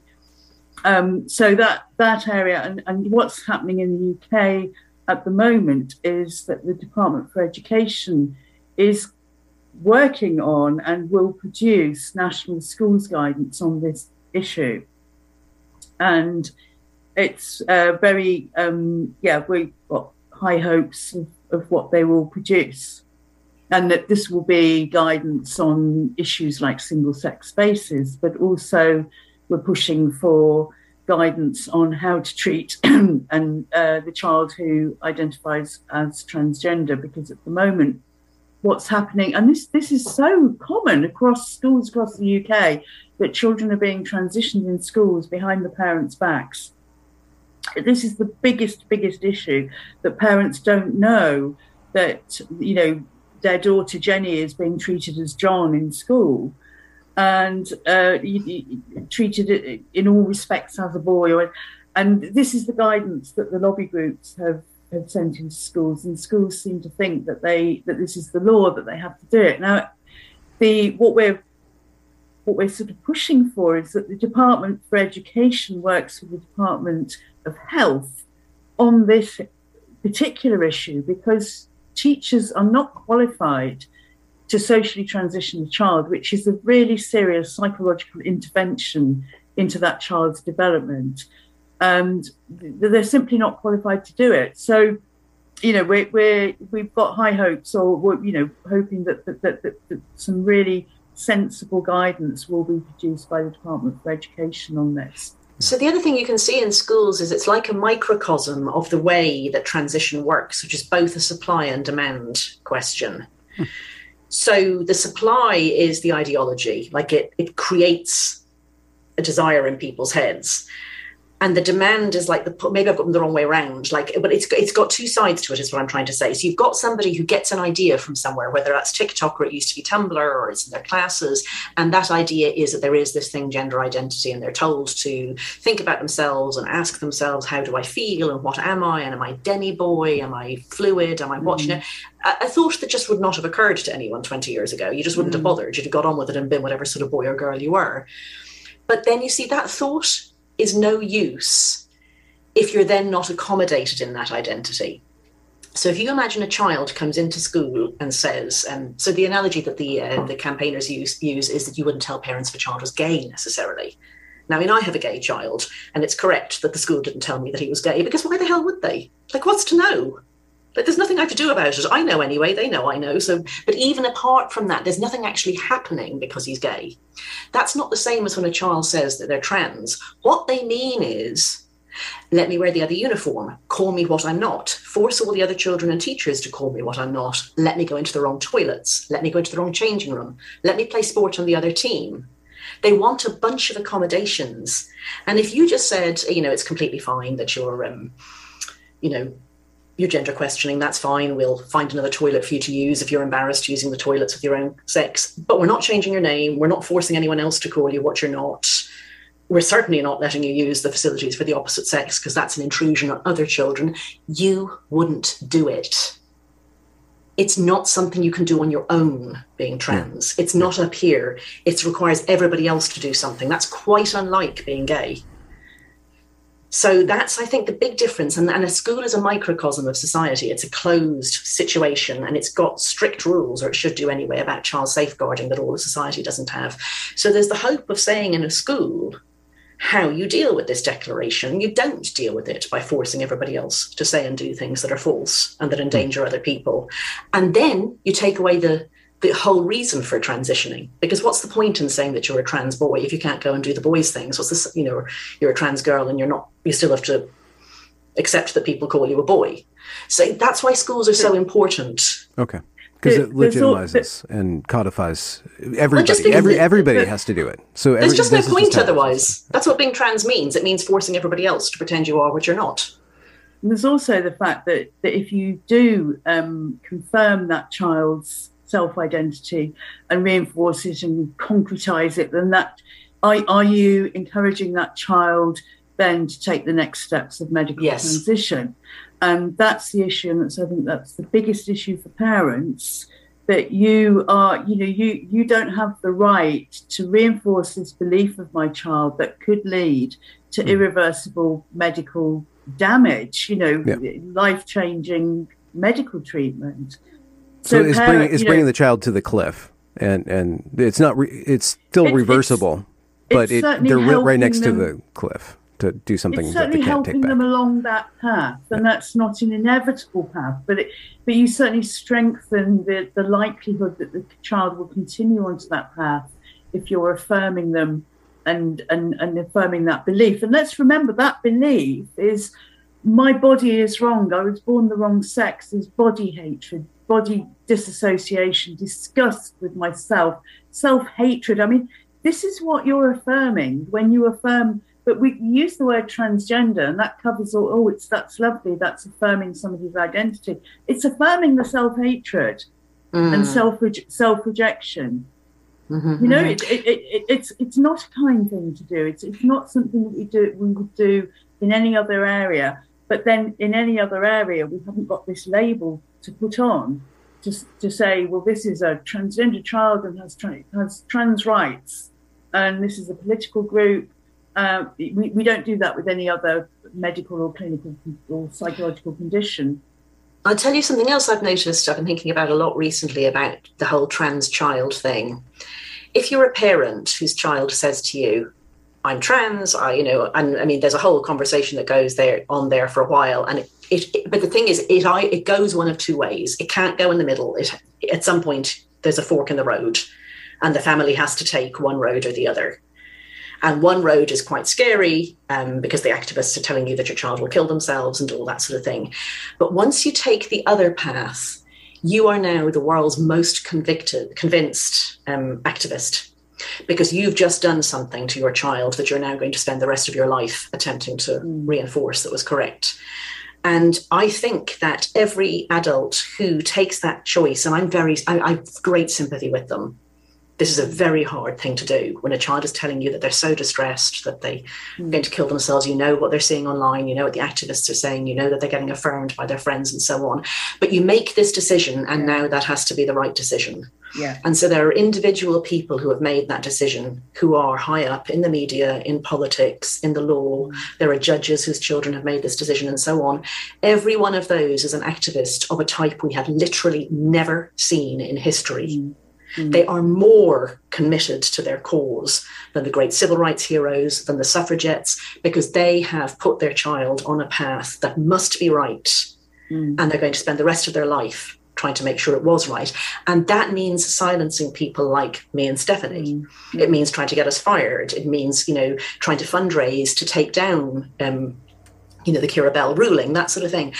Um, so that that area and, and what's happening in the UK at the moment is that the Department for Education is working on and will produce national schools guidance on this issue. And it's uh, very, um, yeah, we got high hopes of, of what they will produce. And that this will be guidance on issues like single sex spaces, but also we're pushing for guidance on how to treat and uh, the child who identifies as transgender because at the moment what's happening and this this is so common across schools across the UK that children are being transitioned in schools behind the parents backs this is the biggest, biggest issue that parents don't know that, you know, their daughter Jenny is being treated as John in school and uh, treated in all respects as a boy. Or, and this is the guidance that the lobby groups have, have sent into schools, and schools seem to think that they that this is the law that they have to do it. Now, the what we're what we're sort of pushing for is that the Department for Education works with the Department of Health on this particular issue because teachers are not qualified to socially transition a child, which is a really serious psychological intervention into that child's development. And they're simply not qualified to do it. So, you know, we're, we're we've got high hopes, or we're, you know, hoping that that, that, that, that some really sensible guidance will be produced by the Department for Education on this. So the other thing you can see in schools is it's like a microcosm of the way that transition works, which is both a supply and demand question. So the supply is the ideology, like it it creates a desire in people's heads. And the demand is like the maybe I've got them the wrong way around. Like, but it's it's got two sides to it. Is what I'm trying to say. So you've got somebody who gets an idea from somewhere, whether that's TikTok or it used to be Tumblr or it's in their classes, and that idea is that there is this thing, gender identity, and they're told to think about themselves and ask themselves, how do I feel and what am I? And am I demi boy? Am I fluid? Am I what? Mm-hmm. You know, a, a, thought that just would not have occurred to anyone 20 years ago. You just wouldn't mm-hmm. have mm. bothered. You'd have got on with it and been whatever sort of boy or girl you were. But then you see that thought is no use if you're then not accommodated in that identity. So if you imagine a child comes into school and says, um, so the analogy that the uh, the campaigners use, use is that you wouldn't tell parents if a child was gay necessarily. Now, I mean, I have a gay child, and it's correct that the school didn't tell me that he was gay because why the hell would they? Like, what's to know? Like, there's nothing I to do about it. I know anyway. They know I know. So, but even apart from that, there's nothing actually happening because he's gay. That's not the same as when a child says that they're trans. What they mean is, let me wear the other uniform, call me what I'm not, force all the other children and teachers to call me what I'm not, let me go into the wrong toilets, let me go into the wrong changing room, let me play sport on the other team. They want a bunch of accommodations. And if you just said, you know, it's completely fine that you're, um, you know, you're gender questioning, that's fine. We'll find another toilet for you to use if you're embarrassed using the toilets with your own sex. But we're not changing your name. We're not forcing anyone else to call you what you're not. We're certainly not letting you use the facilities for the opposite sex because that's an intrusion on other children. You wouldn't do it. It's not something you can do on your own being trans. It's not up here. It requires everybody else to do something. That's quite unlike being gay. So that's, I think, the big difference. And, and, a school is a microcosm of society. It's a closed situation and it's got strict rules, or it should do anyway, about child safeguarding that all of society doesn't have. So there's the hope of saying in a school how you deal with this declaration. You don't deal with it by forcing everybody else to say and do things that are false and that endanger hmm. other people. And then you take away the the whole reason for transitioning. Because what's the point in saying that you're a trans boy if you can't go and do the boys' things? What's this? You know, you're a trans girl and you're not. You still have to accept that people call you a boy. So that's why schools are so important. Okay. Because it legitimizes and codifies everybody. Well, every everybody has to do it. So every, there's just no point otherwise. That's what being trans means. It means forcing everybody else to pretend you are what you're not. And there's also the fact that, that if you do um, confirm that child's self identity and reinforce it and concretize it, then that are, are you encouraging that child then to take the next steps of medical yes. transition? And that's the issue, and that's I think that's the biggest issue for parents that you are, you know, you you don't have the right to reinforce this belief of my child that could lead to mm. irreversible medical damage, you know, yeah. life changing medical treatment. So, so it's bringing it's bringing know, the child to the cliff, and and it's not re, it's still reversible, it's, but it, they're right next them, to the cliff to do something. It's certainly helping them along that path, and yeah. that's not an inevitable path, but it, but you certainly strengthen the the likelihood that the child will continue onto that path if you're affirming them and and and affirming that belief. And let's remember that belief is my body is wrong. I was born the wrong sex. Is body hatred, body disassociation, disgust with myself, self hatred. I mean, this is what you're affirming when you affirm. But we use the word transgender, and that covers all. Oh, it's that's lovely. That's affirming somebody's identity. It's affirming the self hatred mm. and self self rejection. Mm-hmm, you know, mm-hmm. it, it, it, it's it's not a kind thing to do. It's it's not something that we do we would do in any other area. But then in any other area, we haven't got this label to put on to, to say, well, this is a transgender child and has, tra- has trans rights, and this is a political group. Uh, we, we don't do that with any other medical or clinical or psychological condition. I'll tell you something else I've noticed, I've been thinking about a lot recently about the whole trans child thing. If you're a parent whose child says to you, I'm trans, I, you know, and I mean, there's a whole conversation that goes there on there for a while, and it, it, it, but the thing is, it I it goes one of two ways. It can't go in the middle. It at some point there's a fork in the road, and the family has to take one road or the other. And one road is quite scary um, because the activists are telling you that your child will kill themselves and all that sort of thing. But once you take the other path, you are now the world's most convicted, convinced um, activist because you've just done something to your child that you're now going to spend the rest of your life attempting to mm. reinforce that was correct. And I think that every adult who takes that choice, and I'm very, I, I have great sympathy with them this is a very hard thing to do when a child is telling you that they're so distressed that they're mm. going to kill themselves. You know what they're seeing online, you know what the activists are saying, you know that they're getting affirmed by their friends and so on. But you make this decision, and now that has to be the right decision. Yeah. And so there are individual people who have made that decision who are high up in the media, in politics, in the law. There are judges whose children have made this decision and so on. Every one of those is an activist of a type we have literally never seen in history. Mm Mm. They are more committed to their cause than the great civil rights heroes, than the suffragettes, because they have put their child on a path that must be right. Mm. And they're going to spend the rest of their life trying to make sure it was right. And that means silencing people like me and Stephanie. Mm. It means trying to get us fired. It means, you know, trying to fundraise to take down um, you know, the Keira Bell ruling, that sort of thing.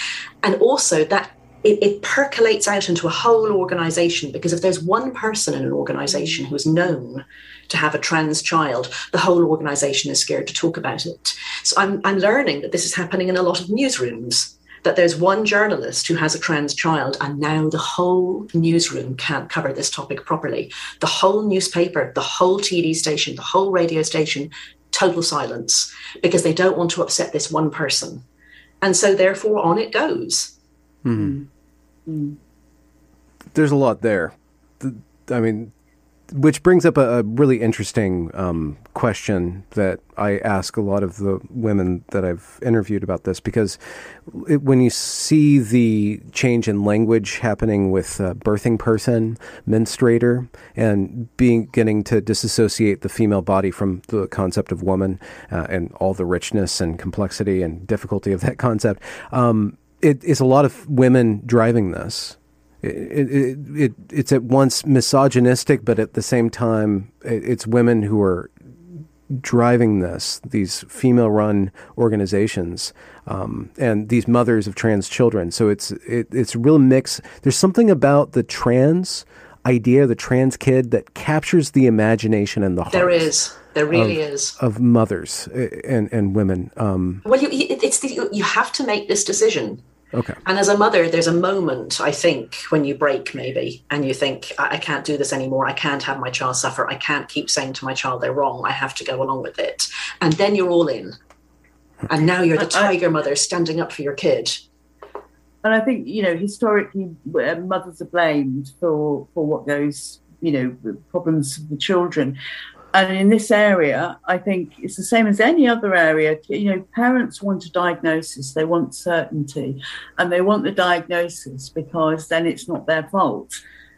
And also that it, it, percolates out into a whole organization because if there's one person in an organization who is known to have a trans child, the whole organization is scared to talk about it. So I'm, I'm learning that this is happening in a lot of newsrooms. That there's one journalist who has a trans child, and now the whole newsroom can't cover this topic properly. The whole newspaper, the whole TV station, the whole radio station, total silence because they don't want to upset this one person. And so, therefore, on it goes. Mm-hmm. There's a lot there. I mean, which brings up a, a really interesting um, question that I ask a lot of the women that I've interviewed about this because it, when you see the change in language happening with uh, birthing person, menstruator, and being getting to disassociate the female body from the concept of woman uh, and all the richness and complexity and difficulty of that concept, um, it is a lot of women driving this. It, it, it, it's at once misogynistic, but at the same time, it's women who are driving this, these female run organizations, um, and these mothers of trans children. So it's, it, it's a real mix. There's something about the trans idea, the trans kid, that captures the imagination and the heart. There is. There really of, is of mothers and and women. Um, well, you, it's the, you have to make this decision. Okay. And as a mother, there's a moment I think when you break maybe, and you think I, I can't do this anymore. I can't have my child suffer. I can't keep saying to my child they're wrong. I have to go along with it. And then you're all in, and now you're the tiger mother standing up for your kid. And I think you know historically, uh, mothers are blamed for for what goes you know problems of the children and in this area, I think it's the same as any other area. You know, parents want a diagnosis, they want certainty, and they want the diagnosis because then it's not their fault.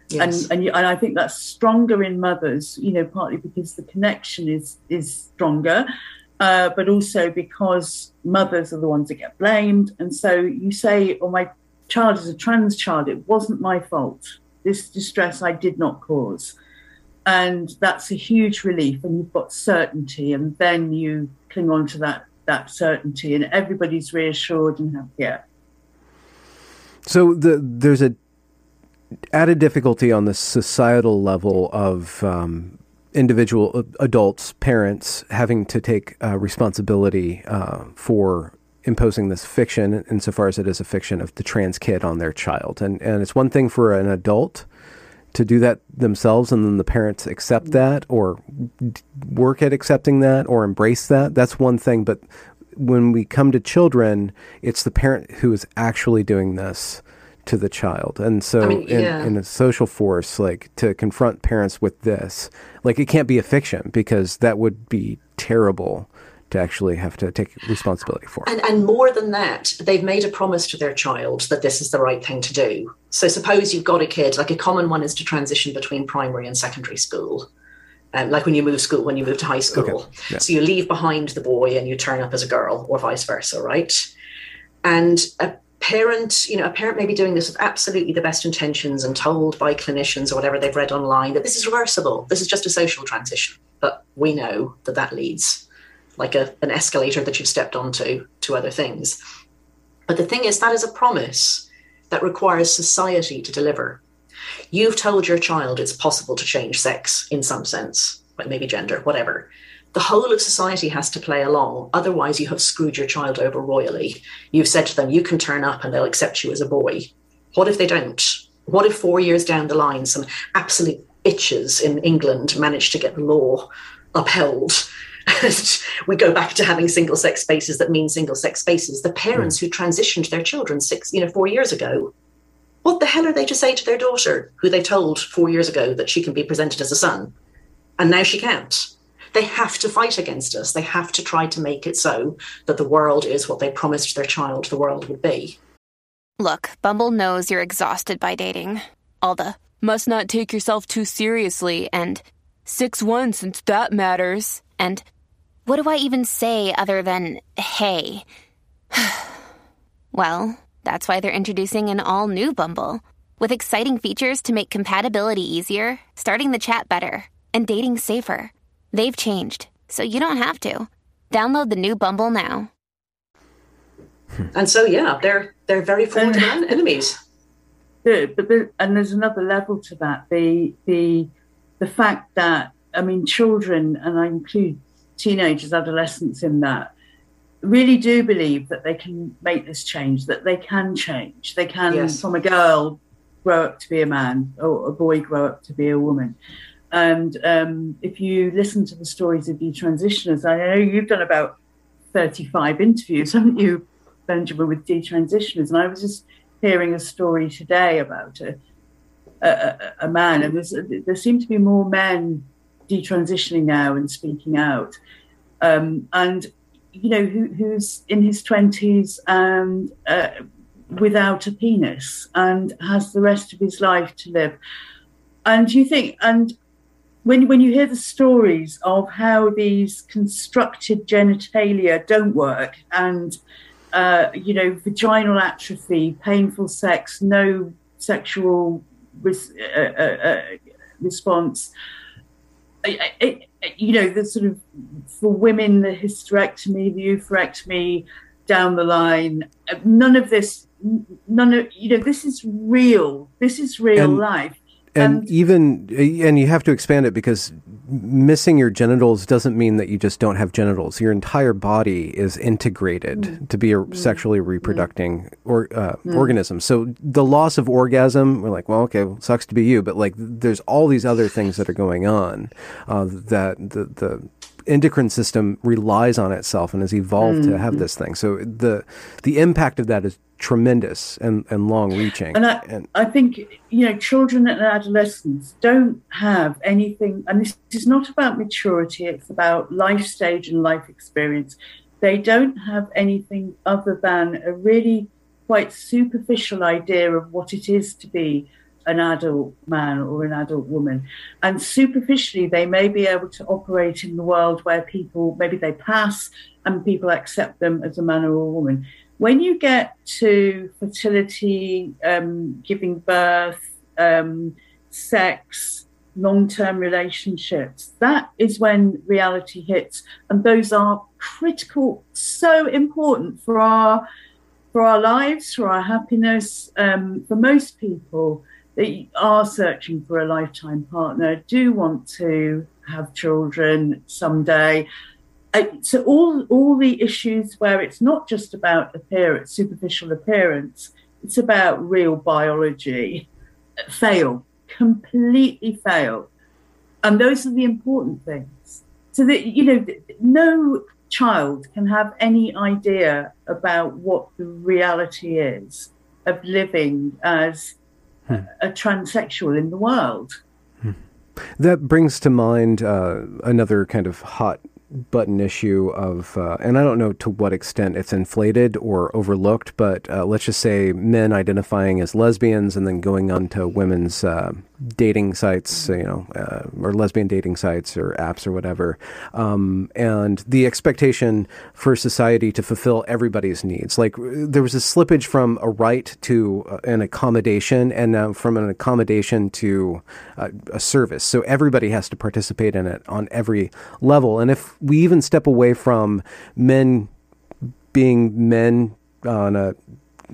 Yes. And, and and I think that's stronger in mothers. You know, partly because the connection is is stronger, uh, but also because mothers are the ones that get blamed. And so you say, "Oh, my child is a trans child. It wasn't my fault. This distress I did not cause." And that's a huge relief and you've got certainty and then you cling on to that that certainty and everybody's reassured and happier so the, there's a added difficulty on the societal level of um, individual adults parents having to take uh, responsibility uh, for imposing this fiction insofar as it is a fiction of the trans kid on their child. And and it's one thing for an adult to do that themselves and then the parents accept mm-hmm. that or work at accepting that or embrace that that's one thing. But when we come to children it's the parent who is actually doing this to the child. And so I mean, yeah. in, in, a social force like to confront parents with this like it can't be a fiction because that would be terrible to actually have to take responsibility for. And, and more than that, they've made a promise to their child that this is the right thing to do. So suppose you've got a kid, like a common one is to transition between primary and secondary school. Um, like when you move school, when you move to high school. Okay. Yeah. So you leave behind the boy and you turn up as a girl, or vice versa, right? And a parent, you know, a parent may be doing this with absolutely the best intentions and told by clinicians or whatever they've read online that this is reversible. This is just a social transition. But we know that that leads like a, an escalator that you've stepped onto to other things. But the thing is, that is a promise that requires society to deliver. You've told your child it's possible to change sex in some sense. like maybe gender, whatever. The whole of society has to play along. Otherwise, you have screwed your child over royally. You've said to them, you can turn up and they'll accept you as a boy. What if they don't? What if four years down the line, some absolute bitches in England manage to get the law upheld? And we go back to having single sex spaces that mean single sex spaces. The parents mm. who transitioned their children six, you know, four years ago what the hell are they to say to their daughter, who they told four years ago that she can be presented as a son? And now she can't. They have to fight against us. They have to try to make it so that the world is what they promised their child the world would be. Look, Bumble knows you're exhausted by dating. All the must not take yourself too seriously and 6 1 since that matters. And what do I even say other than hey? well, that's why they're introducing an all new Bumble with exciting features to make compatibility easier, starting the chat better, and dating safer. They've changed, so you don't have to. Download the new Bumble now. And so, yeah, they're they're very formidable enemies. but there, and there's another level to that. The the the fact that I mean, children, and I include teenagers, adolescents in that, really do believe that they can make this change, that they can change. They can, yes. from a girl, grow up to be a man, or a boy grow up to be a woman. And um, if you listen to the stories of the transitioners, I know you've done about 35 interviews, haven't you, Benjamin, with detransitioners? And I was just hearing a story today about a, a, a man, and there seem to be more men detransitioning now and speaking out. Um, and you know, who, who's in his 20s and uh, without a penis and has the rest of his life to live. And you think, and when, when you hear the stories of how these constructed genitalia don't work and, uh, you know, vaginal atrophy, painful sex, no sexual res- uh, uh, uh response, it, it, you know, the sort of for women, the hysterectomy, the oophorectomy down the line, uh, none of this, none of, you know, this is real. This is real and, life and, even and you have to expand it because missing your genitals doesn't mean that you just don't have genitals. Your entire body is integrated mm. to be a mm. sexually reproducing mm. or uh, mm. organism. So the loss of orgasm, we're like, well, okay, well, sucks to be you, but like, there's all these other things that are going on uh, that the the endocrine system relies on itself and has evolved mm-hmm. to have mm-hmm. this thing. So the the impact of that is tremendous and, and long reaching. And I, and I think, you know, children and adolescents don't have anything, and this is not about maturity, it's about life stage and life experience. They don't have anything other than a really quite superficial idea of what it is to be an adult man or an adult woman. And superficially, they may be able to operate in the world where people maybe they pass and people accept them as a man or a woman. When you get to fertility, um, giving birth, um, sex, long term relationships, that is when reality hits. And those are critical, so important for our for our lives, for our happiness. Um, for most people, that are searching for a lifetime partner, do want to have children someday. Uh, so all all the issues where it's not just about appearance, superficial appearance, it's about real biology, fail completely fail, and those are the important things. So that you know, no child can have any idea about what the reality is of living as hmm. a transsexual in the world. Hmm. That brings to mind uh, another kind of hot button issue of, uh, and I don't know to what extent it's inflated or overlooked, but uh, let's just say men identifying as lesbians and then going on to women's uh, dating sites, you know, uh, or lesbian dating sites or apps or whatever, um, and the expectation for society to fulfill everybody's needs. Like there was a slippage from a right to uh, an accommodation, and now from an accommodation to uh, a service. So everybody has to participate in it on every level. And if we even step away from men being men on a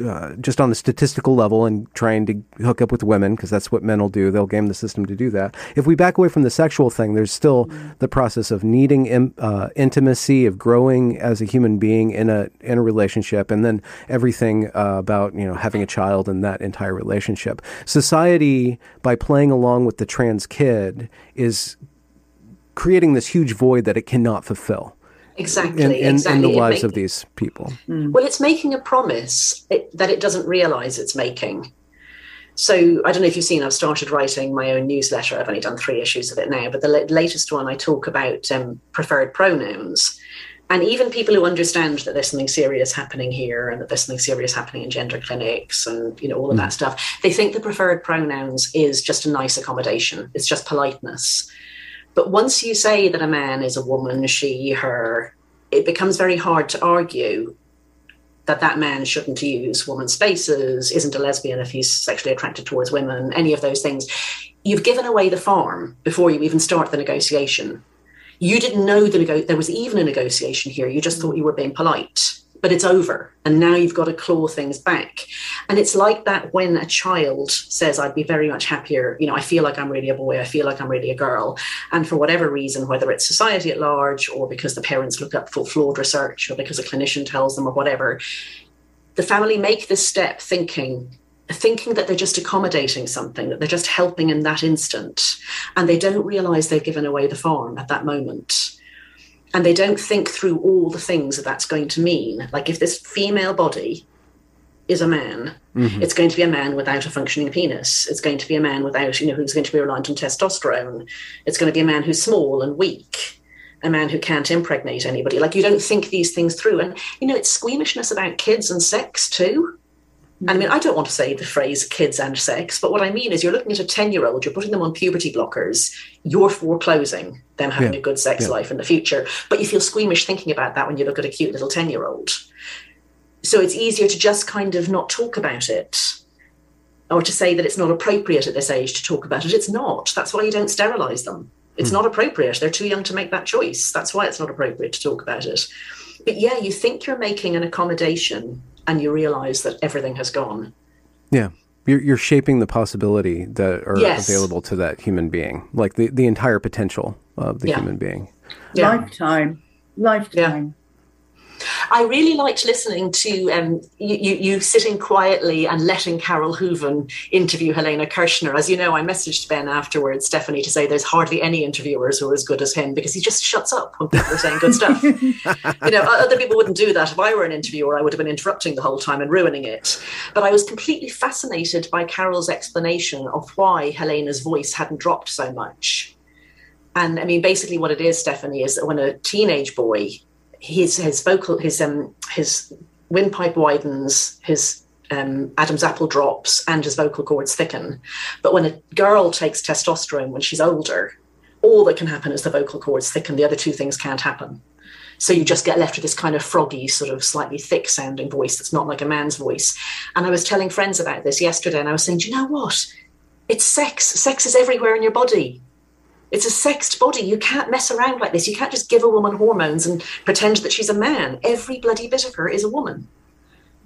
uh, just on the statistical level and trying to hook up with women because that's what men will do. They'll game the system to do that. If we back away from the sexual thing, there's still mm-hmm. the process of needing Im- uh, intimacy, of growing as a human being in a in a relationship, and then everything uh, about you know having a child and that entire relationship. Society, by playing along with the trans kid, is creating this huge void that it cannot fulfill. Exactly, in, in, exactly. in the lives of these people. Mm. Well, it's making a promise it, that it doesn't realize it's making. So I don't know if you've seen, I've started writing my own newsletter. I've only done three issues of it now, but the la- latest one I talk about um, preferred pronouns. And even people who understand that there's something serious happening here and that there's something serious happening in gender clinics and you know all of mm. that stuff, they think the preferred pronouns is just a nice accommodation. It's just politeness. But once you say that a man is a woman, she, her, it becomes very hard to argue that that man shouldn't use woman's spaces, isn't a lesbian if he's sexually attracted towards women, any of those things. You've given away the farm before you even start the negotiation. You didn't know the nego- there was even a negotiation here. You just thought you were being polite but it's over. And now you've got to claw things back. And it's like that when a child says, I'd be very much happier, you know, I feel like I'm really a boy, I feel like I'm really a girl. And for whatever reason, whether it's society at large or because the parents look up for flawed research or because a clinician tells them or whatever, the family make this step thinking, thinking that they're just accommodating something, that they're just helping in that instant. And they don't realize they've given away the farm at that moment and they don't think through all the things that that's going to mean. Like if this female body is a man, mm-hmm. it's going to be a man without a functioning penis. It's going to be a man without, you know, who's going to be reliant on testosterone. It's going to be a man who's small and weak, a man who can't impregnate anybody. Like you don't think these things through. And, you know, it's squeamishness about kids and sex too. And I mean, I don't want to say the phrase kids and sex, but what I mean is you're looking at a 10 year old, you're putting them on puberty blockers, you're foreclosing them having yeah. a good sex yeah. life in the future. But you feel squeamish thinking about that when you look at a cute little 10 year old. So it's easier to just kind of not talk about it or to say that it's not appropriate at this age to talk about it. It's not. That's why you don't sterilize them. It's mm. not appropriate. They're too young to make that choice. That's why it's not appropriate to talk about it. But yeah, you think you're making an accommodation and you realize that everything has gone. Yeah. You're, you're shaping the possibility that are yes. available to that human being, like the, the entire potential of the yeah. human being. Yeah. Lifetime. Lifetime. I really liked listening to um, you, you, you, sitting quietly and letting Carole Hooven interview Helena Kerschner. As you know, I messaged Ben afterwards, Stephanie, to say there's hardly any interviewers who are as good as him because he just shuts up when people are saying good stuff. you know, other people wouldn't do that. If I were an interviewer, I would have been interrupting the whole time and ruining it. But I was completely fascinated by Carole's explanation of why Helena's voice hadn't dropped so much. And I mean, basically, what it is, Stephanie, is that when a teenage boy his his vocal his um his windpipe widens, his um, Adam's apple drops, and his vocal cords thicken. But when a girl takes testosterone when she's older, all that can happen is the vocal cords thicken. The other two things can't happen. So you just get left with this kind of froggy, sort of slightly thick sounding voice that's not like a man's voice. And I was telling friends about this yesterday, and I was saying, Do you know what? It's sex. Sex is everywhere in your body. It's a sexed body. You can't mess around like this. You can't just give a woman hormones and pretend that she's a man. Every bloody bit of her is a woman.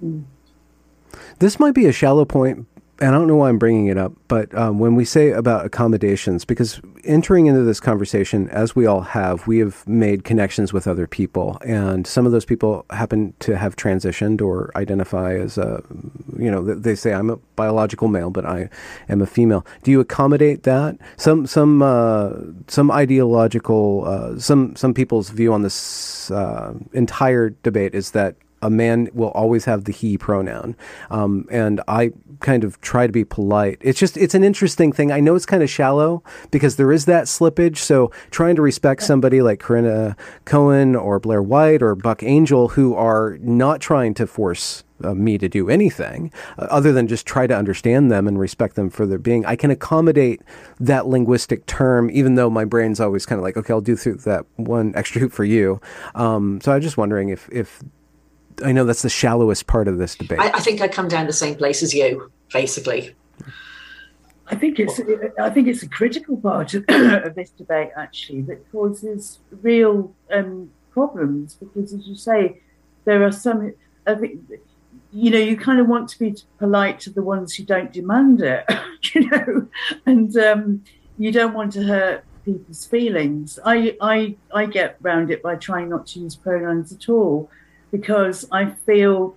Hmm. This might be a shallow point, and I don't know why I'm bringing it up, but um, when we say about accommodations, because entering into this conversation, as we all have, we have made connections with other people, and some of those people happen to have transitioned or identify as a, you know, they say I'm a biological male, but I am a female. Do you accommodate that? Some some uh, some ideological, uh, some some people's view on this uh, entire debate is that a man will always have the he pronoun. Um, and I kind of try to be polite. It's just, it's an interesting thing. I know it's kind of shallow because there is that slippage. So trying to respect somebody like Corinna Cohn or Blair White or Buck Angel who are not trying to force uh, me to do anything uh, other than just try to understand them and respect them for their being. I can accommodate that linguistic term, even though my brain's always kind of like, okay, I'll do through that one extra hoop for you. Um, so I'm just wondering if if I know that's the shallowest part of this debate. I, I think I come down the same place as you, basically. I think it's I think it's a critical part of, of this debate actually that causes real um, problems because, as you say, there are some. I think you know, you kind of want to be polite to the ones who don't demand it, you know, and um, you don't want to hurt people's feelings. I, I, I get round it by trying not to use pronouns at all because I feel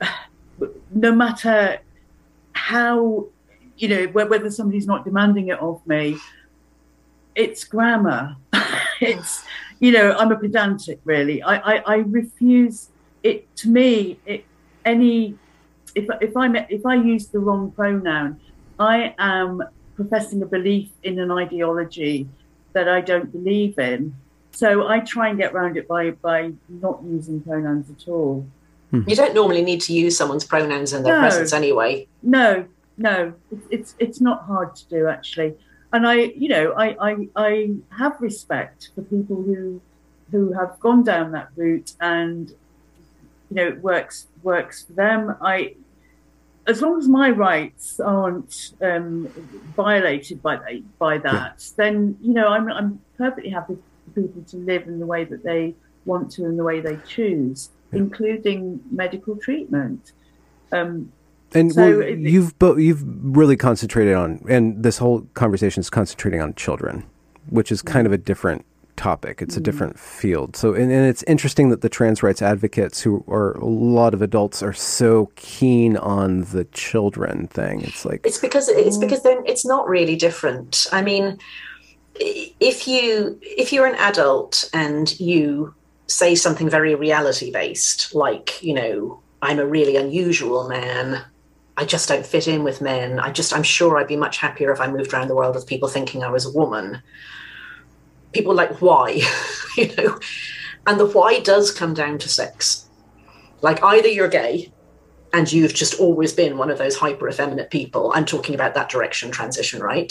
no matter how, you know, whether somebody's not demanding it of me, it's grammar. it's, you know, I'm a pedantic really. I, I, I refuse it to me, it, any, if, if I if I use the wrong pronoun, I am professing a belief in an ideology that I don't believe in. So I try and get around it by by not using pronouns at all. You don't normally need to use someone's pronouns in their no, presence anyway. No, no, it's, it's it's not hard to do actually. And I, you know, I, I I have respect for people who who have gone down that route and you know it works works for them. I as long as my rights aren't um, violated by by that, yeah. then you know I'm I'm perfectly happy for people to live in the way that they want to and the way they choose, yeah. including medical treatment. Um, and so well, it, you've bo- you've really concentrated on, and this whole conversation is concentrating on children, which is kind of a different topic. It's a mm. different field. So, and, and, it's interesting that the trans rights advocates, who are a lot of adults, are so keen on the children thing. It's like it's because it's because then it's not really different. I mean, if you if you're an adult and you say something very reality based, like you know, I'm a really unusual man. I just don't fit in with men. I just, I'm sure I'd be much happier if I moved around the world with people thinking I was a woman people like why, you know, and the why does come down to sex. Like either you're gay and you've just always been one of those hyper effeminate people. I'm talking about that direction transition, right?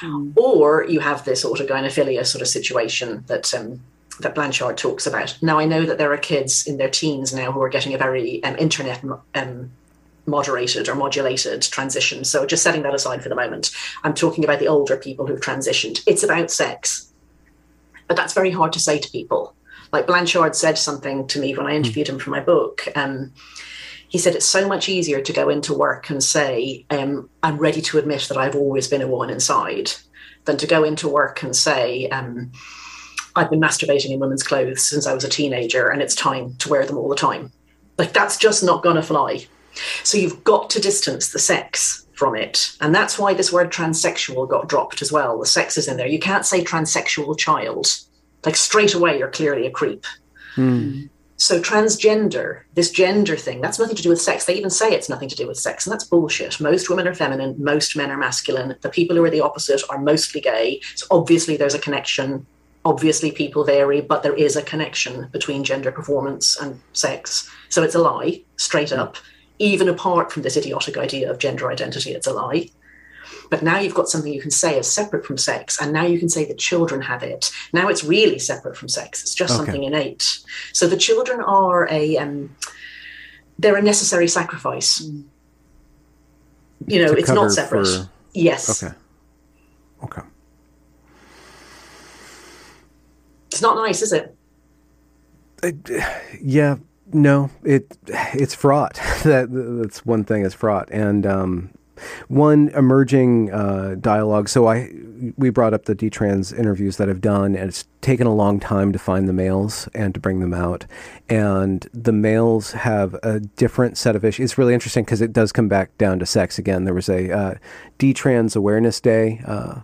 Mm. Or you have this autogynephilia sort of situation that um, that Blanchard talks about. Now I know that there are kids in their teens now who are getting a very um, internet um, moderated or modulated transition. So just setting that aside for the moment, I'm talking about the older people who've transitioned. It's about sex. But that's very hard to say to people. Like Blanchard said something to me when I interviewed him for my book. Um, he said it's so much easier to go into work and say, um, I'm ready to admit that I've always been a woman inside, than to go into work and say, um, I've been masturbating in women's clothes since I was a teenager and it's time to wear them all the time. Like that's just not going to fly. So you've got to distance the sex from it. And that's why this word transsexual got dropped as well. The sex is in there. You can't say transsexual child. Like straight away, you're clearly a creep. Mm. So transgender, this gender thing, that's nothing to do with sex. They even say it's nothing to do with sex, and that's bullshit. Most women are feminine, most men are masculine. The people who are the opposite are mostly gay. So obviously there's a connection. Obviously people vary, but there is a connection between gender performance and sex. So it's a lie, straight up even apart from this idiotic idea of gender identity, it's a lie. But now you've got something you can say is separate from sex, and now you can say that children have it. Now it's really separate from sex. It's just okay. something innate. So the children are a um, they're a necessary sacrifice. You know, it's not separate. For... Yes. Okay. Okay. It's not nice, is it? Uh, yeah, no, it it's fraught. that that's one thing. It's fraught, and um, one emerging uh, dialogue. So I we brought up the detrans interviews that I've done, and it's taken a long time to find the males and to bring them out. And the males have a different set of issues. It's really interesting because it does come back down to sex again. There was a uh, detrans awareness day. Uh,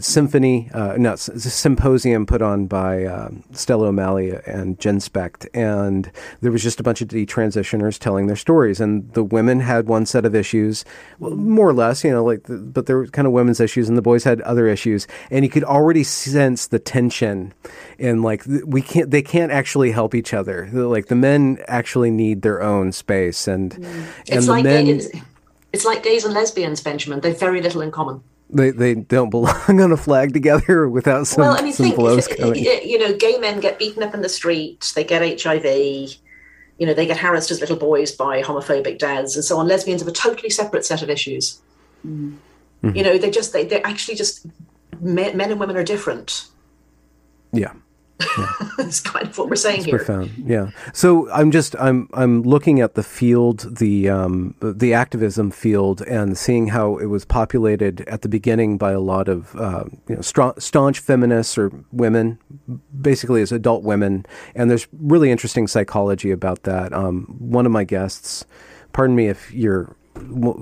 symphony, uh, no, symposium put on by uh, Stella O'Malley and Genspect, and there was just a bunch of detransitioners telling their stories, and the women had one set of issues, well, more or less, you know, like, the, but there were kind of women's issues, and the boys had other issues, and you could already sense the tension, and like we can't, they can't actually help each other. Like the men actually need their own space, and mm. and it's the like men. It's, it's like gays and lesbians, Benjamin. They've very little in common they they don't belong on a flag together without some, well, I mean, some think, blows coming. You know, gay men get beaten up in the street. They get HIV. You know, they get harassed as little boys by homophobic dads and so on. Lesbians have a totally separate set of issues. Mm. Mm-hmm. You know, they just they they're actually just men, men and women are different. Yeah. Yeah. It's kind of what we're saying here. Profound, yeah. So I'm just I'm I'm looking at the field, the um, the activism field, and seeing how it was populated at the beginning by a lot of uh, you know staunch feminists or women, basically as adult women, and there's really interesting psychology about that. Um, one of my guests, pardon me if you're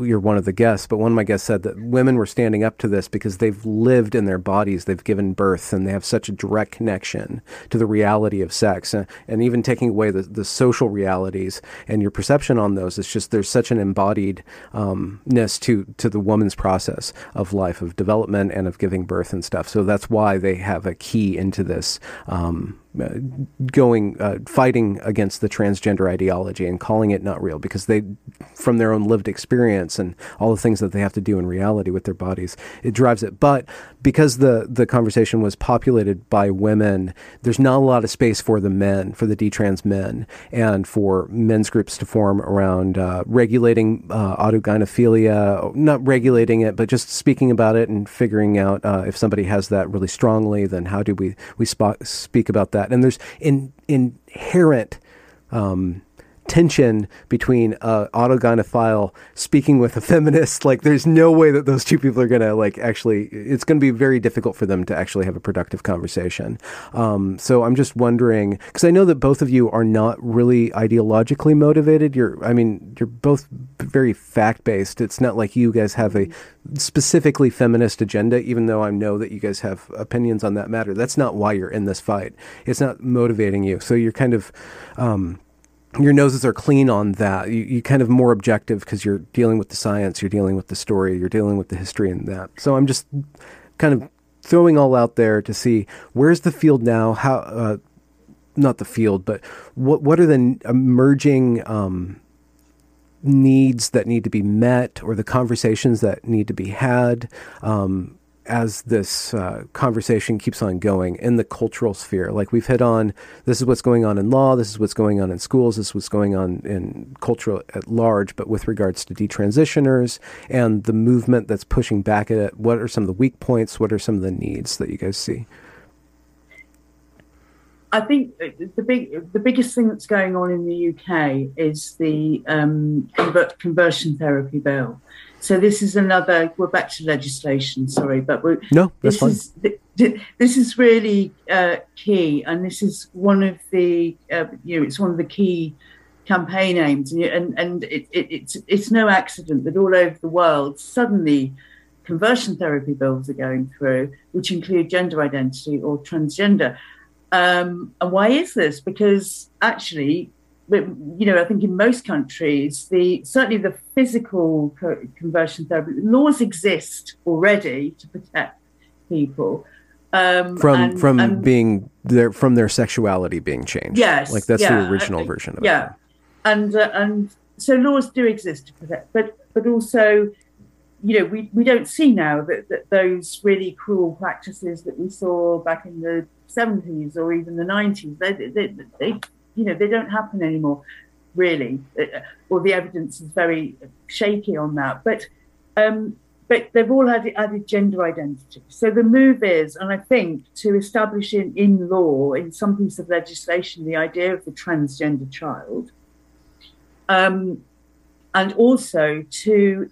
you're one of the guests, but one of my guests said that women were standing up to this because they've lived in their bodies, they've given birth, and they have such a direct connection to the reality of sex. And, even taking away the, the social realities and your perception on those, it's just there's such an embodiedness um, to, to the woman's process of life, of development, and of giving birth and stuff. So that's why they have a key into this. Um, going uh, fighting against the transgender ideology and calling it not real because they from their own lived experience and all the things that they have to do in reality with their bodies it drives it. But because the the conversation was populated by women there's not a lot of space for the men for the detrans men and for men's groups to form around uh, regulating uh, autogynephilia not regulating it but just speaking about it and figuring out uh, if somebody has that really strongly then how do we we sp- speak about that that. And there's in, inherent um, tension between uh, speaking with a feminist. Like, there's no way that those two people are going to like actually. It's going to be very difficult for them to actually have a productive conversation. Um, so I'm just wondering because I know that both of you are not really ideologically motivated. You're, I mean, you're both very fact based. It's not like you guys have a specifically feminist agenda, even though I know that you guys have opinions on that matter. That's not why you're in this fight. It's not motivating you. So you're kind of. Um, your noses are clean on that. You, you kind of more objective because you're dealing with the science, you're dealing with the story, you're dealing with the history and that. So I'm just kind of throwing all out there to see where's the field now. How, uh, not the field, but what what are the emerging um, needs that need to be met, or the conversations that need to be had. Um, as this uh, conversation keeps on going in the cultural sphere. Like we've hit on, this is what's going on in law, this is what's going on in schools, this is what's going on in culture at large, but with regards to detransitioners and the movement that's pushing back at it, what are some of the weak points? What are some of the needs that you guys see? I think the big, the biggest thing that's going on in the UK is the um, conversion therapy bill. So this is another. We're back to legislation. Sorry, but we're, no, that's this fine. Is, this is really uh, key, and this is one of the uh, you know it's one of the key campaign aims, and and, and it, it, it's it's no accident that all over the world suddenly conversion therapy bills are going through, which include gender identity or transgender. Um, and why is this? Because actually, you know, I think in most countries, the certainly the physical co- conversion therapy laws exist already to protect people um, from and, from and, being their from their sexuality being changed. Yes, like that's yeah, the original version of yeah. it. Yeah, and uh, and so laws do exist to protect, but but also. You know, we, we don't see now that, that those really cruel practices that we saw back in the 70s or even the 90s, they, they, they, you know, they don't happen anymore, really. Or uh, the evidence is very shaky on that. But um, but they've all had added gender identity. So the move is, and I think, to establish in, in law, in some piece of legislation, the idea of the transgender child, um, and also to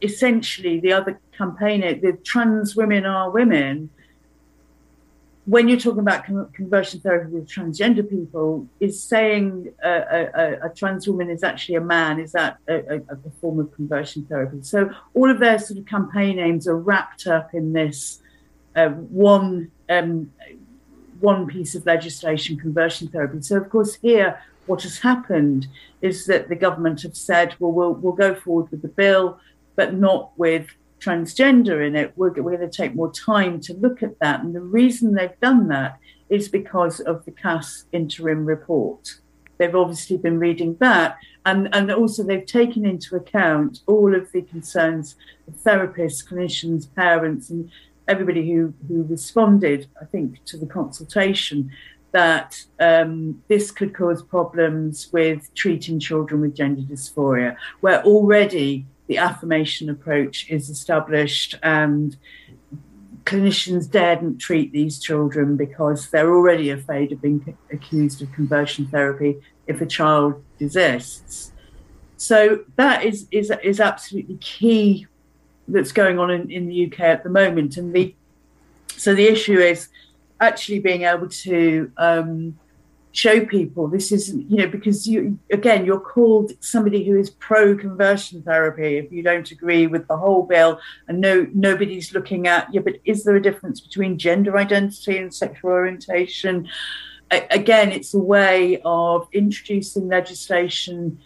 essentially the other campaigner, the trans women are women, when you're talking about conversion therapy with transgender people, is saying a, a, a, trans woman is actually a man, is that a, a, form of conversion therapy? So all of their sort of campaign aims are wrapped up in this uh, one um, one piece of legislation, conversion therapy. So of course here, what has happened is that the government have said, well, we'll, we'll go forward with the bill, but not with transgender in it, we're, we're going to take more time to look at that. And the reason they've done that is because of the Cass interim report. They've obviously been reading that, and, and also they've taken into account all of the concerns of therapists, clinicians, parents, and everybody who, who responded, I think, to the consultation that um, this could cause problems with treating children with gender dysphoria, where already the affirmation approach is established and clinicians daren't treat these children because they're already afraid of being accused of conversion therapy if a child desists. So that is is is absolutely key that's going on in, in the UK at the moment. And the so the issue is actually being able to um, show people this is you know because you again you're called somebody who is pro conversion therapy if you don't agree with the whole bill and no nobody's looking at yeah but is there a difference between gender identity and sexual orientation? Again it's a way of introducing legislation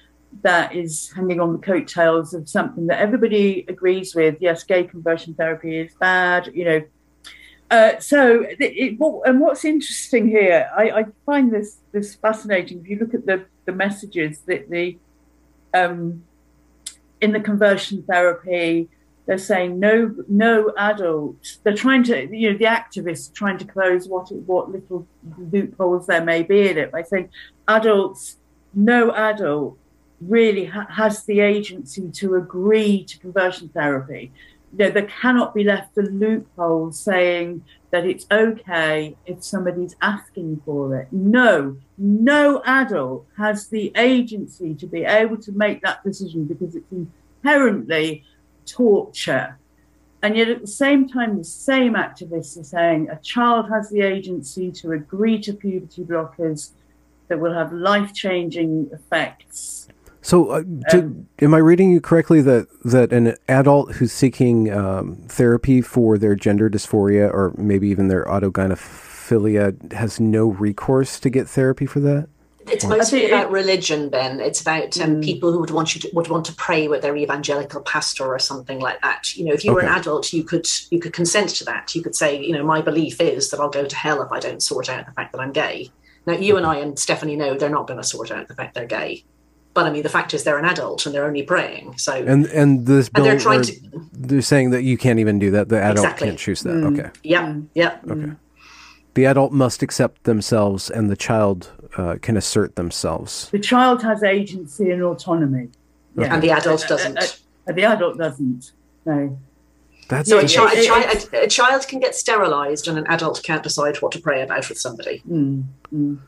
that is hanging on the coattails of something that everybody agrees with. Yes gay conversion therapy is bad you know uh, so, it, and what's interesting here, I, I, find this this fascinating. If you look at the the messages that the um, in the conversion therapy, they're saying no no adult. They're trying to you know the activists trying to close what what little loopholes there may be in it by saying adults, no adult really ha- has the agency to agree to conversion therapy you know, there cannot be left a loophole saying that it's okay if somebody's asking for it. No, no adult has the agency to be able to make that decision because it's inherently torture. And yet, at the same time, the same activists are saying a child has the agency to agree to puberty blockers that will have life changing effects so, uh, to, am I reading you correctly that that an adult who's seeking um, therapy for their gender dysphoria or maybe even their autogynephilia has no recourse to get therapy for that? It's mostly about religion, Ben. It's about um, mm. people who would want you to would want to pray with their evangelical pastor or something like that. You know, if you okay. were an adult, you could you could consent to that. You could say, you know, my belief is that I'll go to hell if I don't sort out the fact that I'm gay. Now, you and I and Stephanie know they're not going to sort out the fact they're gay. But I mean, the fact is they're an adult and they're only praying. So and and this bill, and they're trying to. They're saying that you can't even do that. The adult exactly. can't choose that. Mm. Okay. Yeah. Yeah. Okay. The adult must accept themselves, and the child uh, can assert themselves. The child has agency and autonomy. Okay. Yeah. And the adult doesn't. Uh, uh, uh, the adult doesn't. No. That's so a, chi- a, chi- a, a, child can get sterilized, and an adult can't decide what to pray about with somebody. Mm, mm.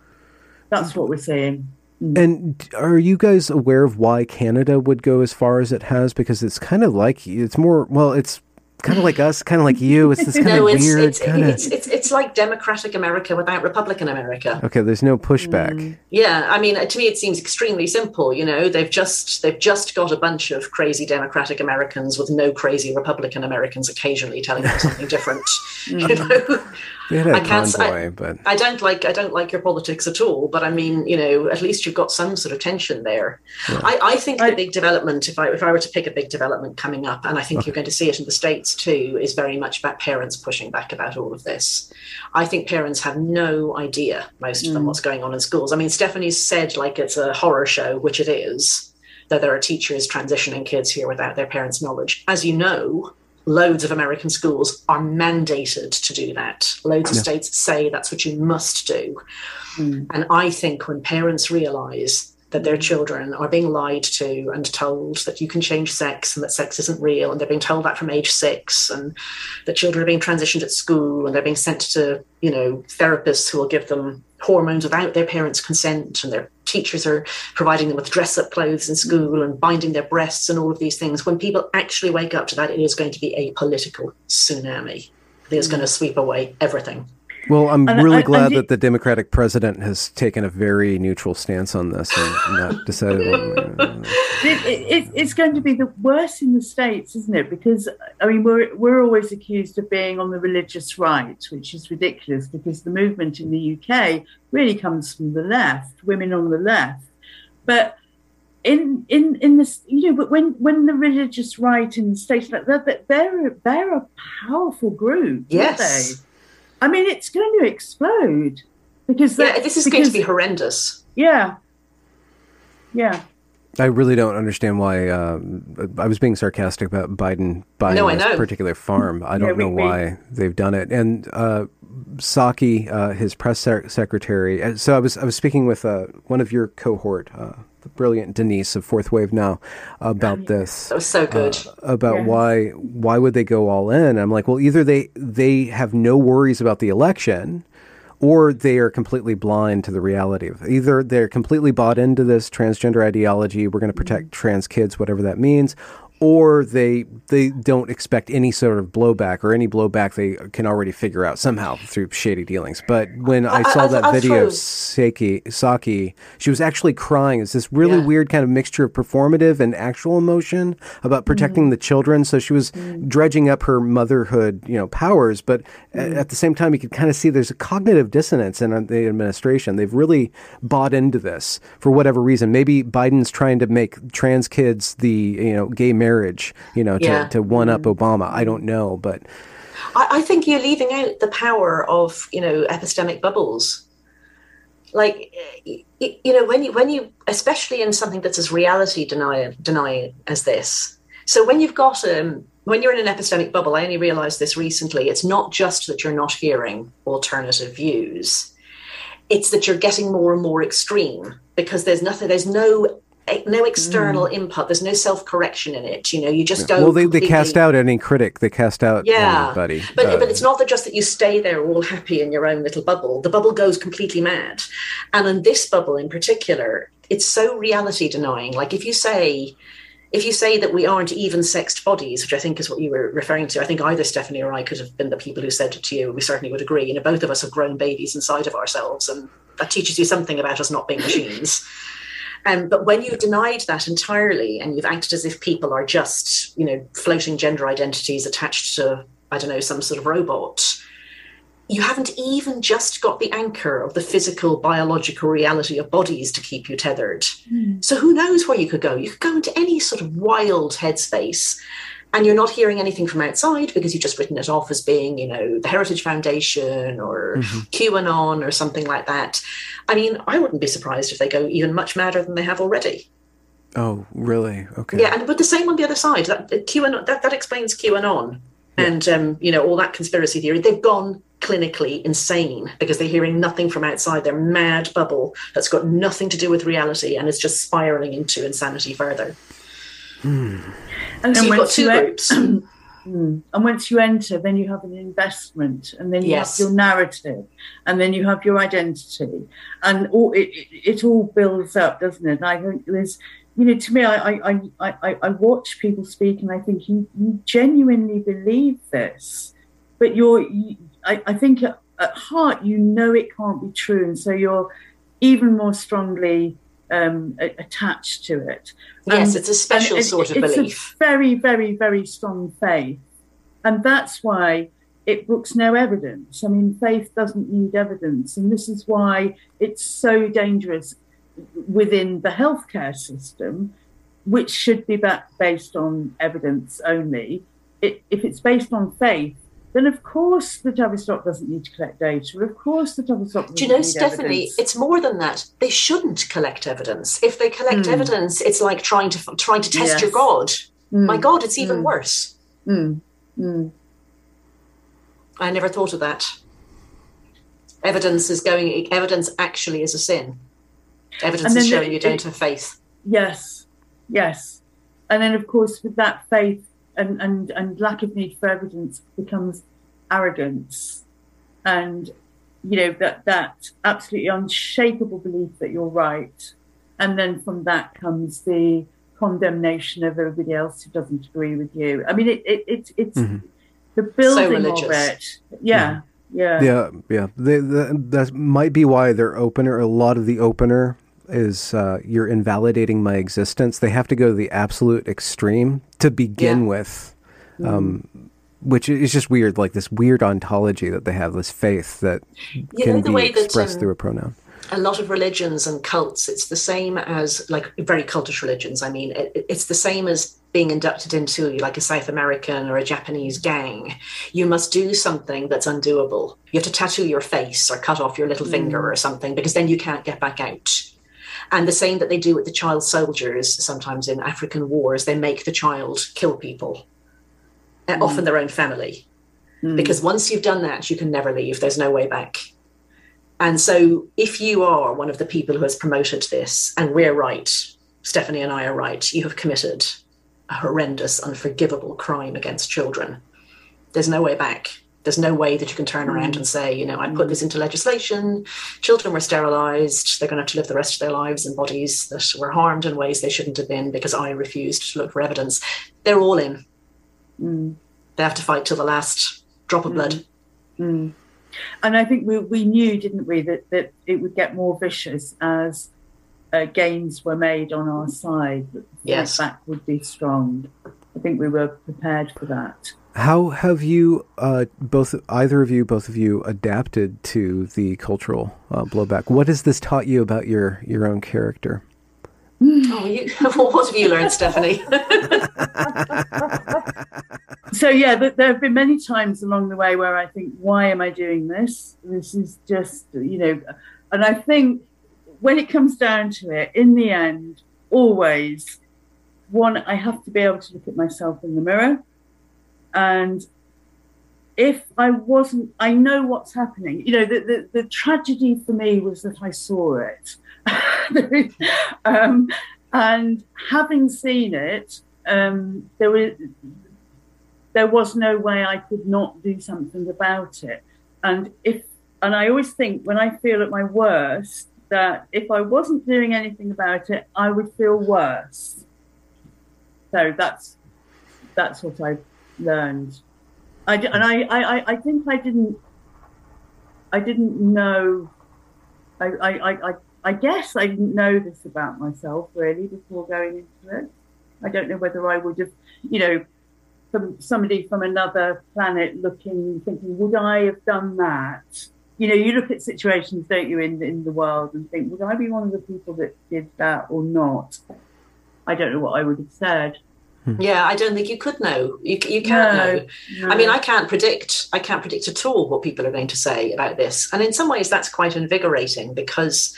That's what we're saying. And are you guys aware of why Canada would go as far as it has? Because it's kind of like it's more well, it's kind of like us, kind of like you. It's this kind no, of weird it's, kind of. It's, it's, it's like Democratic America without Republican America. Okay, there's no pushback. Mm. Yeah, I mean, to me, it seems extremely simple. You know, they've just they've just got a bunch of crazy Democratic Americans with no crazy Republican Americans occasionally telling them something different. you know, I can't. Convoy, I, but I don't like I don't like your politics at all. But I mean, you know, at least you've got some sort of tension there. Yeah. I, I think I, the big development, if I if I were to pick a big development coming up, and I think okay. you're going to see it in the states too, is very much about parents pushing back about all of this. I think parents have no idea, most of them, mm. what's going on in schools. I mean, Stephanie's said like it's a horror show, which it is. That there are teachers transitioning kids here without their parents' knowledge. As you know, loads of American schools are mandated to do that. Loads of states say that's what you must do. Mm. And I think when parents realize that their children are being lied to and told that you can change sex and that sex isn't real, and they're being told that from age six, and that children are being transitioned at school and they're being sent to, you know, therapists who will give them hormones without their parents' consent, and their teachers are providing them with dress up clothes in school and binding their breasts and all of these things. When people actually wake up to that, it is going to be a political tsunami that is mm. going to sweep away everything. Well, I'm and really I, glad that the Democratic president has taken a very neutral stance on this and not decided. it, it, it's going to be the worst in the states, isn't it? Because I mean, we're we're always accused of being on the religious right, which is ridiculous because the movement in the UK really comes from the left, women on the left, but. In, in in this you know but when when the religious right in the states like that they're they're a powerful group yes I mean, it's going to explode because yeah, this is because, going to be horrendous. Yeah, yeah. I really don't understand why. Uh, I was being sarcastic about Biden buying no, this particular farm. I don't yeah, we, know why we, they've done it. And uh, Psaki, uh, his press secretary. Uh, so I was I was speaking with uh, one of your cohort, uh, the brilliant Denise of 4thWaveNow about oh, this. That was so good. Uh, about yes. why why would they go all in? I'm like, well, either they they have no worries about the election, or they are completely blind to the reality of it. either they're completely bought into this transgender ideology. We're going to protect mm-hmm. trans kids, whatever that means, or they they don't expect any sort of blowback or any blowback they can already figure out somehow through shady dealings. But when I, I saw I, that I, video of Psaki, Psaki, she was actually crying. It's this really yeah. weird kind of mixture of performative and actual emotion about protecting mm-hmm. the children. So she was mm-hmm. dredging up her motherhood, you know, powers, but mm-hmm. at the same time, you could kind of see there's a cognitive dissonance in the administration. They've really bought into this for whatever reason. Maybe Biden's trying to make trans kids the you know gay marriage, you know, to, yeah. to one up mm. Obama. I don't know, but I, I think you're leaving out the power of you know epistemic bubbles. Like you know when you when you especially in something that's as reality denying denying as this. So when you've got um when you're in an epistemic bubble, I only realized this recently. It's not just that you're not hearing alternative views; it's that you're getting more and more extreme because there's nothing, there's no no external mm. input. There's no self correction in it. You know, you just go. Well, they, they cast out any critic. They cast out yeah. anybody. But uh, but it's not that just that you stay there all happy in your own little bubble. The bubble goes completely mad, and in this bubble in particular, it's so reality denying. Like if you say. If you say that we aren't even sexed bodies, which I think is what you were referring to, I think either Stephanie or I could have been the people who said it to you. We certainly would agree. You know, both of us have grown babies inside of ourselves, and that teaches you something about us not being machines. Um, but when you've denied that entirely and you've acted as if people are just, you know, floating gender identities attached to, I don't know, some sort of robot, you haven't even just got the anchor of the physical, biological reality of bodies to keep you tethered. Mm. So who knows where you could go? You could go into any sort of wild headspace and you're not hearing anything from outside because you've just written it off as being, you know, the Heritage Foundation or mm-hmm. QAnon or something like that. I mean, I wouldn't be surprised if they go even much madder than they have already. Oh, really? Okay. Yeah, and but the same on the other side. That QAnon that, that explains QAnon yeah. and um, you know all that conspiracy theory. They've gone clinically insane because they're hearing nothing from outside their mad bubble that's got nothing to do with reality and is just spiraling into insanity further. Hmm. And so you've got two groups. Hmm. And once you enter, then you have an investment, and then you yes. have your narrative, and then you have your identity, and all it, it, it, all builds up, doesn't it? And I think there's, you know, to me, I I, I, I watch people speak, and I think you, you genuinely believe this, but you're, you, I, I think at, at heart you know it can't be true, and so you're even more strongly um, attached to it. Yes, and, it's a special sort of belief. it's. A very, very, very strong faith. And that's why it books no evidence. I mean, faith doesn't need evidence. And this is why it's so dangerous within the healthcare system, which should be based on evidence only. It, if it's based on faith, then of course the Tavistock doesn't need to collect data. Of course the Tavistock Do you know, Stephanie, evidence. it's more than that. They shouldn't collect evidence. If they collect mm. evidence, it's like trying to trying to test yes. your God. Mm. My God, it's even mm. worse. Hmm. Hmm. I never thought of that. Evidence is going. Evidence actually is a sin. Evidence is showing it, you don't it, have faith. Yes, yes, and then of course with that faith and, and, and lack of need for evidence becomes arrogance. And you know that that absolutely unshakable belief that you're right. And then from that comes the condemnation of everybody else who doesn't agree with you. I mean it, it, it it's mm-hmm. the building so of it. Yeah yeah. Yeah yeah. They, the, that might be why their opener a lot of the opener is uh, you're invalidating my existence. They have to go to the absolute extreme to begin yeah. with, um, mm. which is just weird. Like this weird ontology that they have, this faith that you can be expressed that, um, through a pronoun. A lot of religions and cults, it's the same as like very cultish religions. I mean, it, it's the same as being inducted into like a South American or a Japanese gang, you must do something that's undoable. You have to tattoo your face or cut off your little mm. finger or something because then you can't get back out. And the same that they do with the child soldiers, sometimes in African wars, they make the child kill people, mm. often their own family. Mm. Because once you've done that, you can never leave. There's no way back. And so, if you are one of the people who has promoted this, and we're right, Stephanie and I are right. You have committed a horrendous, unforgivable crime against children. There's no way back. There's no way that you can turn around and say, you know, I put this into legislation. Children were sterilized. They're going to have to live the rest of their lives in bodies that were harmed in ways they shouldn't have been because I refused to look for evidence. They're all in. Mm. They have to fight till the last drop of blood. Mm. And I think we, we knew, didn't we, that, that it would get more vicious as uh, gains were made on our side, that Yes. back would be strong. I think we were prepared for that. How have you, uh, both either of you, both of you, adapted to the cultural uh, blowback? What has this taught you about your your own character? Oh, you, what have you learned, Stephanie? So yeah, but there have been many times along the way where I think, why am I doing this? This is just, you know, and I think when it comes down to it, in the end, always, one, I have to be able to look at myself in the mirror, and if I wasn't, I know what's happening. You know, the the, the tragedy for me was that I saw it, um, and having seen it, um, there was there was no way I could not do something about it. And if and I always think when I feel at my worst that if I wasn't doing anything about it, I would feel worse. So that's that's what I've learned. I and I, I, I- I think I didn't I didn't know I, I, I, I, I guess I didn't know this about myself really before going into it. I don't know whether I would have, you know, from somebody from another planet looking, thinking, would I have done that? You know, you look at situations, don't you, in in the world and think, would I be one of the people that did that or not? I don't know what I would have said. Hmm. yeah, I don't think you could know. You, you can't No, know. I mean, I can't predict. I can't predict at all what people are going to say about this. And in some ways, that's quite invigorating because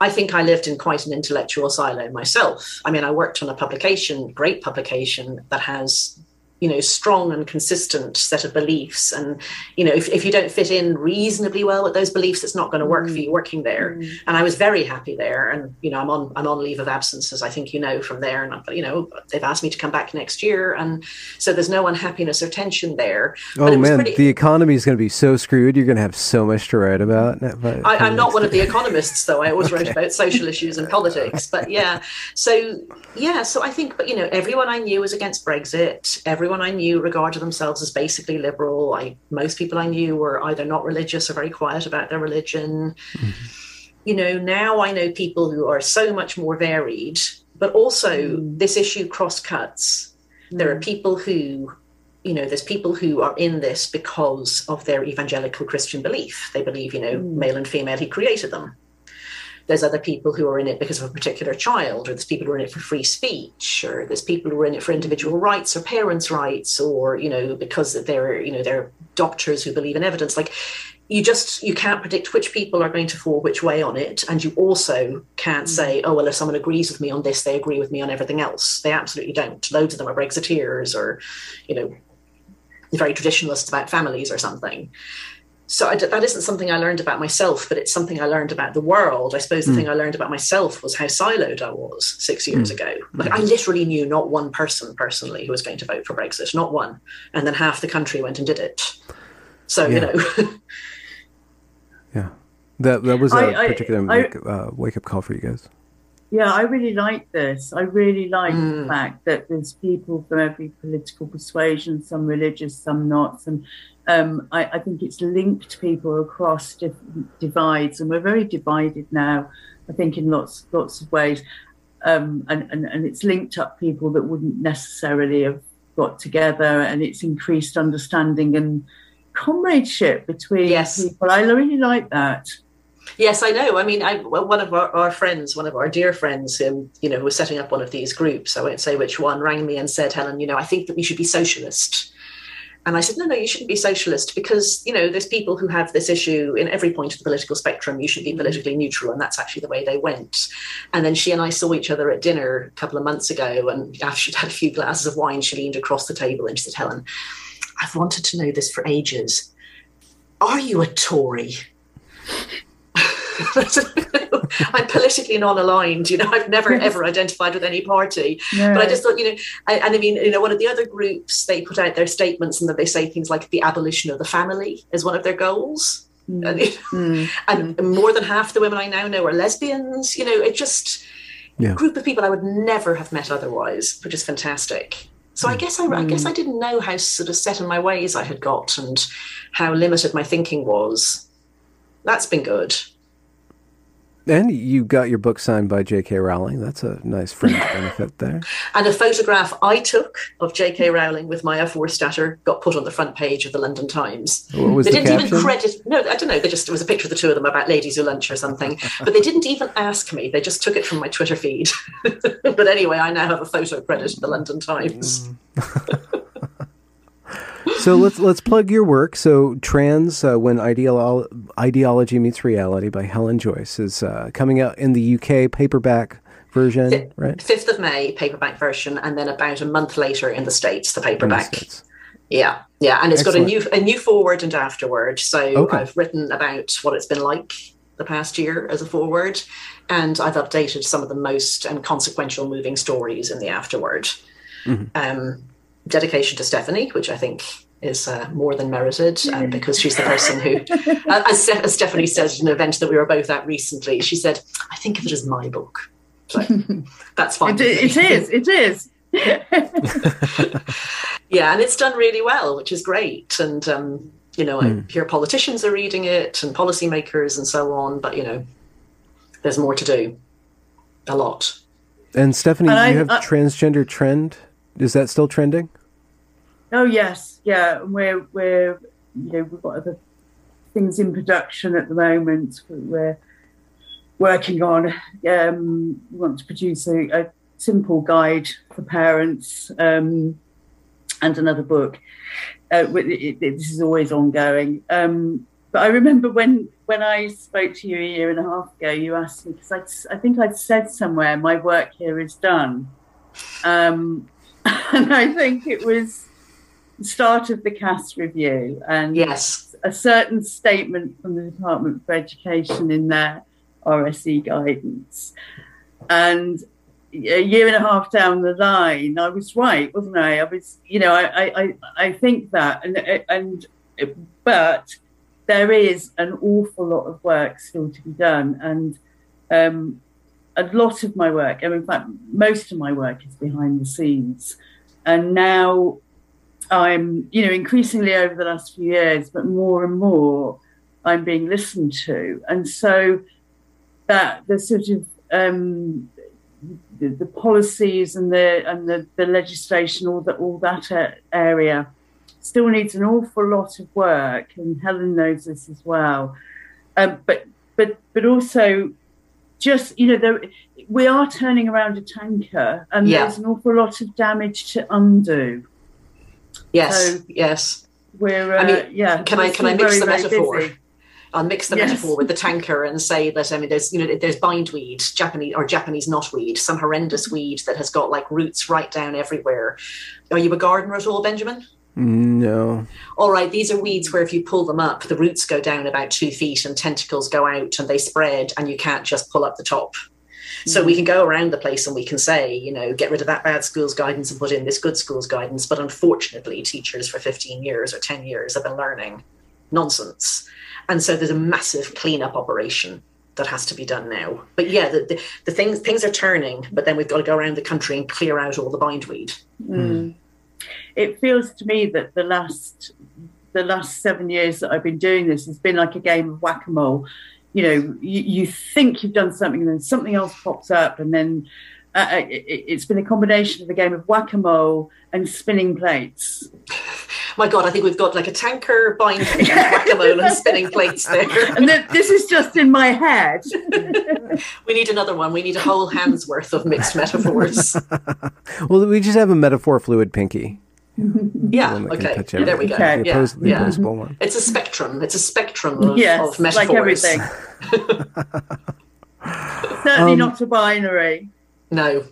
I think I lived in quite an intellectual silo myself. I mean, I worked on a publication, great publication that has you know strong and consistent set of beliefs. And you know if, if you don't fit in reasonably well with those beliefs it's not going to work for mm. you working there. Mm. And i was very happy there. And you know i'm on i'm on leave of absence as i think you know from there. And I- you know they've asked me to come back next year. And so there's no unhappiness or tension there. Oh it man, pretty- the economy is going to be so screwed. You're going to have so much to write about. Mm. I, I'm not one of the economists, though. I always wrote about social issues and politics. But yeah, so yeah, so I think, but you know, everyone I knew was against Brexit. Everyone I knew regarded themselves as basically liberal. I most people I knew were either not religious or very quiet about their religion. Mm-hmm. You know, now I know people who are so much more varied, but also mm. this issue cross cuts. There are mm. people who you know, there's people who are in this because of their evangelical Christian belief. They believe, you know, mm. male and female, he created them. There's other people who are in it because of a particular child, or there's people who are in it for free speech, or there's people who are in it for individual rights or parents' rights, or, you know, because they're, you know, they're doctors who believe in evidence. Like you just you can't predict which people are going to fall which way on it. And you also can't mm. say, oh well, if someone agrees with me on this, they agree with me on everything else. They absolutely don't. Loads of them are Brexiteers or, you know, very traditionalist about families or something. So I d that isn't something I learned about myself, but it's something I learned about the world. I suppose the thing I learned about myself was how siloed I was six years ago. Like I literally knew not one person personally who was going to vote for Brexit, not one, and then half the country went and did it. So you know, Yeah, that that was a I- I- particular I- wake, uh, wake up call for you guys. Yeah, I really like this. I really like Mm. the fact that there's people from every political persuasion, some religious, some not. And um, I, I think it's linked people across divides, and we're very divided now. I think in lots lots of ways, um, and, and and it's linked up people that wouldn't necessarily have got together, and it's increased understanding and comradeship between Yes. people. I really like that. Yes, I know. I mean, I, well, one of our, our friends, one of our dear friends, um, you know, who was setting up one of these groups, I won't say which one, rang me and said, Helen, you know, I think that we should be socialist. And I said, no, no, you shouldn't be socialist because, you know, there's people who have this issue in every point of the political spectrum. You should be mm-hmm. politically neutral. And that's actually the way they went. And then she and I saw each other at dinner a couple of months ago. And after she'd had a few glasses of wine, she leaned across the table and she said, Helen, I've wanted to know this for ages. Are you a Tory? I'm politically non-aligned. You know, I've never ever identified with any party. No. But I just thought, you know, and, and I mean, you know, one of the other groups they put out their statements and that they say things like the abolition of the family is one of their goals. Mm. And, mm. and mm. more than half the women I now know are lesbians. You know, it just yeah. group of people I would never have met otherwise, which is fantastic. So I mm. guess I, I, guess I mm. didn't know how sort of set in my ways I had got and how limited my thinking was. That's been good. And you got your book signed by J.K. Rowling. That's a nice fringe benefit there. And a photograph I took of J.K. Rowling with Maya Forstater got put on the front page of the London Times. What was they the didn't caption? even credit. No, I don't know. They just it was a picture of the two of them about ladies who lunch or something. but they didn't even ask me. They just took it from my Twitter feed. but anyway, I now have a photo credit in the London Times. Mm. so let's let's plug your work. So trans uh, when Ideolo- ideology meets reality by Helen Joyce is uh, coming out in the UK paperback version, F- right? Fifth of May paperback version, and then about a month later in the states the paperback. The states. Yeah, yeah, and it's Excellent. got a new a new forward and afterward. So okay. I've written about what it's been like the past year as a forward, and I've updated some of the most and consequential moving stories in the afterward. Mm-hmm. Um, dedication to Stephanie, which I think is uh, more than merited um, because she's the person who, uh, as, as, Stephanie said at an event that we were both at recently, she said, I think of it as my book. So that's fine. it, it is, it is. yeah, and it's done really well, which is great. And, um, you know, mm. I hear politicians are reading it and policymakers and so on, but, you know, there's more to do. A lot. And Stephanie, and I, you have uh, transgender trend. Is that still trending? Oh yes, yeah. We're we're you know we've got other things in production at the moment. We're working on. Um, we want to produce a, a simple guide for parents um, and another book. Uh, it, it, this is always ongoing. Um, but I remember when when I spoke to you a year and a half ago, you asked me because I, I think I'd said somewhere my work here is done, um, and I think it was start of the Cass review and yes, a certain statement from the Department for Education in their RSE guidance. And a year and a half down the line, I was right, wasn't I? I was, you know, I, I, I think that, and and but there is an awful lot of work still to be done, and um, a lot of my work, and in fact, most of my work is behind the scenes, and now I'm, you know, increasingly over the last few years, but more and more I'm being listened to. And so that the sort of um, the, the, policies and the and the, the legislation, all that all that area, still needs an awful lot of work, and Helen knows this as well. Um, but but but also, just you know, there, we are turning around a tanker, and yeah. there's an awful lot of damage to undo. Yes, so yes. We're, uh, I mean, yeah. Can I can I mix very, the metaphor? I'll mix the yes. metaphor with the tanker and say that I mean there's you know there's bindweed, Japanese or Japanese knotweed, some horrendous weed that has got like roots right down everywhere. Are you a gardener at all, Benjamin? No. All right, these are weeds where if you pull them up, the roots go down about two feet and tentacles go out and they spread, and you can't just pull up the top. So we can go around the place and we can say, you know, get rid of that bad schools guidance and put in this good schools guidance. But unfortunately, teachers for 15 years or 10 years have been learning nonsense. And so there's a massive cleanup operation that has to be done now. But yeah, the, the, the, things things are turning, but then we've got to go around the country and clear out all the bindweed. Mm. It feels to me that the last the last seven years that I've been doing this has been like a game of whack a mole you know, you, you think you've done something, and then something else pops up, and then uh, uh it, has been a combination of a game of whack a mole and spinning plates. My God, I think we've got like a tanker, binding, whack a mole, and spinning plates there. and this is just in my head. we need another one. We need a whole hand's worth of mixed metaphors. well, we just have a metaphor fluid pinky. Yeah. Okay. there we go. Okay. Yeah. Opposed, yeah. One. It's a spectrum. It's a spectrum of, yes, of metaphors. like everything. Certainly um, not a binary. No.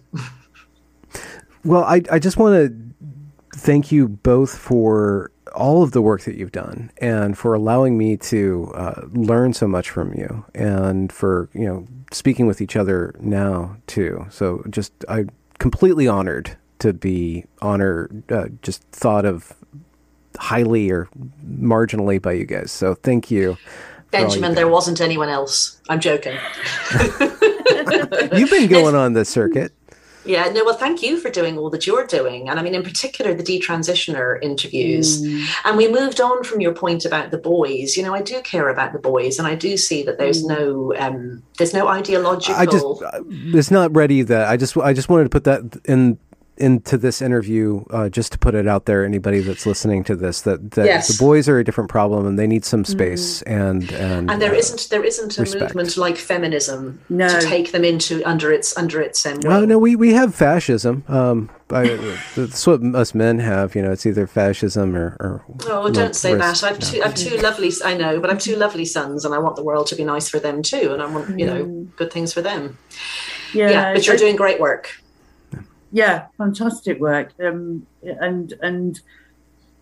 Well, I I just want to thank you both for all of the work that you've done and for allowing me to uh, learn so much from you and for you know speaking with each other now too. So just I completely honored to be honored, uh, just thought of highly or marginally by you guys. So thank you. Benjamin, there wasn't anyone else. I'm joking. You've been going on the circuit. Yeah, no, well, thank you for doing all that you're doing. And I mean, in particular, the detransitioner interviews. Mm. And we moved on from your point about the boys. You know, I do care about the boys, and I do see that there's mm. no um, there's no ideological. I just uh, it's not ready that I just I just wanted to put that in into this interview uh, just to put it out there anybody that's listening to this that, that yes. the boys are a different problem and they need some mm. space mm. and and and there uh, not there isn't a respect. movement like feminism no. to take them into under its under its um, well no we we have fascism um I, that's what us men have you know it's either fascism or, or oh don't say that I've two I've two lovely I know but I've two lovely sons and I want the world to be nice for them too and I want you know mm. good things for them yeah, yeah but you're I, doing great work yeah, fantastic work. Um, and and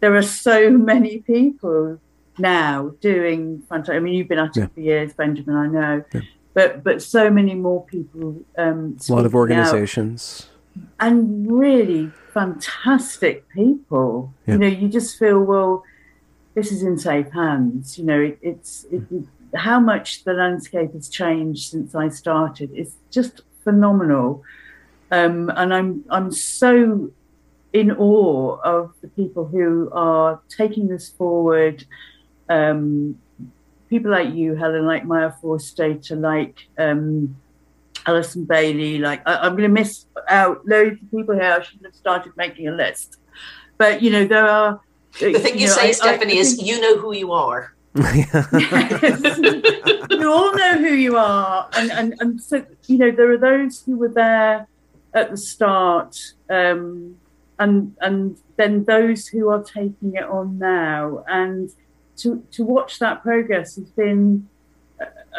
there are so many people now doing fantastic. I mean, you've been at it yeah. for years, Benjamin. I know, yeah. but but so many more people. Um, a lot of organizations. And really fantastic people. Yeah. You know, you just feel well. This is in safe hands. You know, it, it's it, how much the landscape has changed since I started. It's just phenomenal. Um, and I'm I'm so in awe of the people who are taking this forward. Um, people like you, Helen, like Maya Forstater, like um, Allison Bailey. Like I, am going to miss out loads of people here. I should have started making a list, but you know there are. The thing you, you know, say, I, Stephanie, I, I is you know who you are. you all know who you are, and, and and so you know there are those who were there at the start, um, and and then those who are taking it on now, and to to watch that progress has been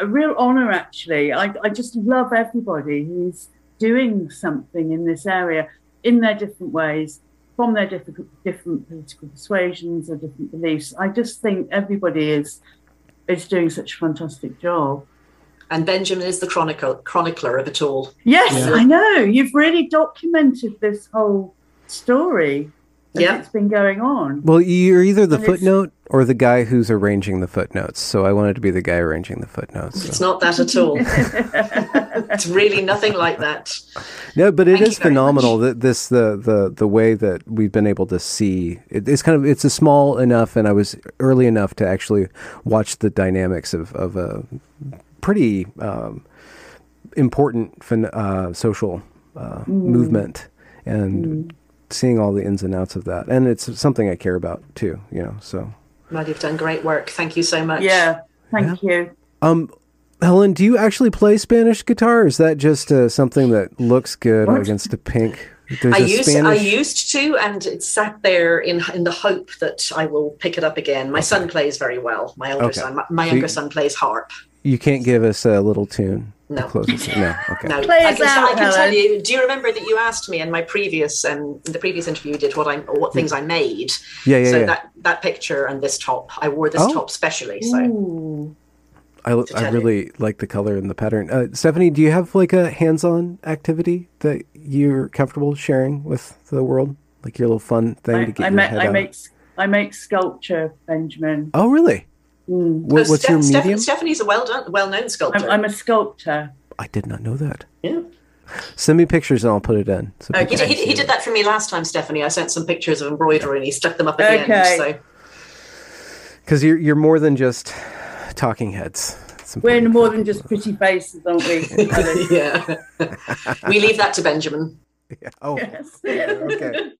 a, real honour. Actually, I, I just love everybody who's doing something in this area in their different ways, from their different different political persuasions or different beliefs. I just think everybody is is doing such a fantastic job and Benjamin is the chronicle, chronicler of it all. Yes, yeah. I know. You've really documented this whole story. Yeah, it's been going on. Well, you're either the and footnote or the guy who's arranging the footnotes. So I wanted to be the guy arranging the footnotes. So. It's not that at all. it's really nothing like that. No, but it Thank is phenomenal that this the the the way that we've been able to see it, it's kind of it's a small enough, and I was early enough to actually watch the dynamics of of a pretty um, important uh, social uh, mm. movement and mm. seeing all the ins and outs of that. And it's something I care about too, you know, so. Well, you've done great work. Thank you so much. Yeah, thank yeah. you. Um, Helen, do you actually play Spanish guitar? is that just uh, something that looks good what? against a pink? I used Spanish... I used to, and it sat there in in the hope that I will pick it up again. My okay. son plays very well. My older okay. son, my, my younger you... son plays harp. You can't give us a little tune. No. no. Okay. No. Play I can, out, I can tell you. Do you remember that you asked me in my previous um the previous interview you did what I what things I made? Yeah, yeah. So yeah. that that picture and this top, I wore this oh. top specially. So. Ooh. I, I really you. like the color and the pattern. Uh, Stephanie, do you have like a hands-on activity that you're comfortable sharing with the world? Like your little fun thing I, to get I your ma- head I out? make I make sculpture, Benjamin. Oh, really? Mm. What, what's your medium? Stephanie's a well done, well known sculptor. I'm, I'm, a sculptor. I did not know that. Yeah. Send me pictures and I'll put it in. So oh, he, did, he, he, did that for me last time, Stephanie. I sent some pictures of embroidery and he stuck them up at okay. the end. So. Because you're you're more than just talking heads. We're more than just pretty faces, aren't we? yeah. we leave that to Benjamin. Yeah. Oh. Yes. okay.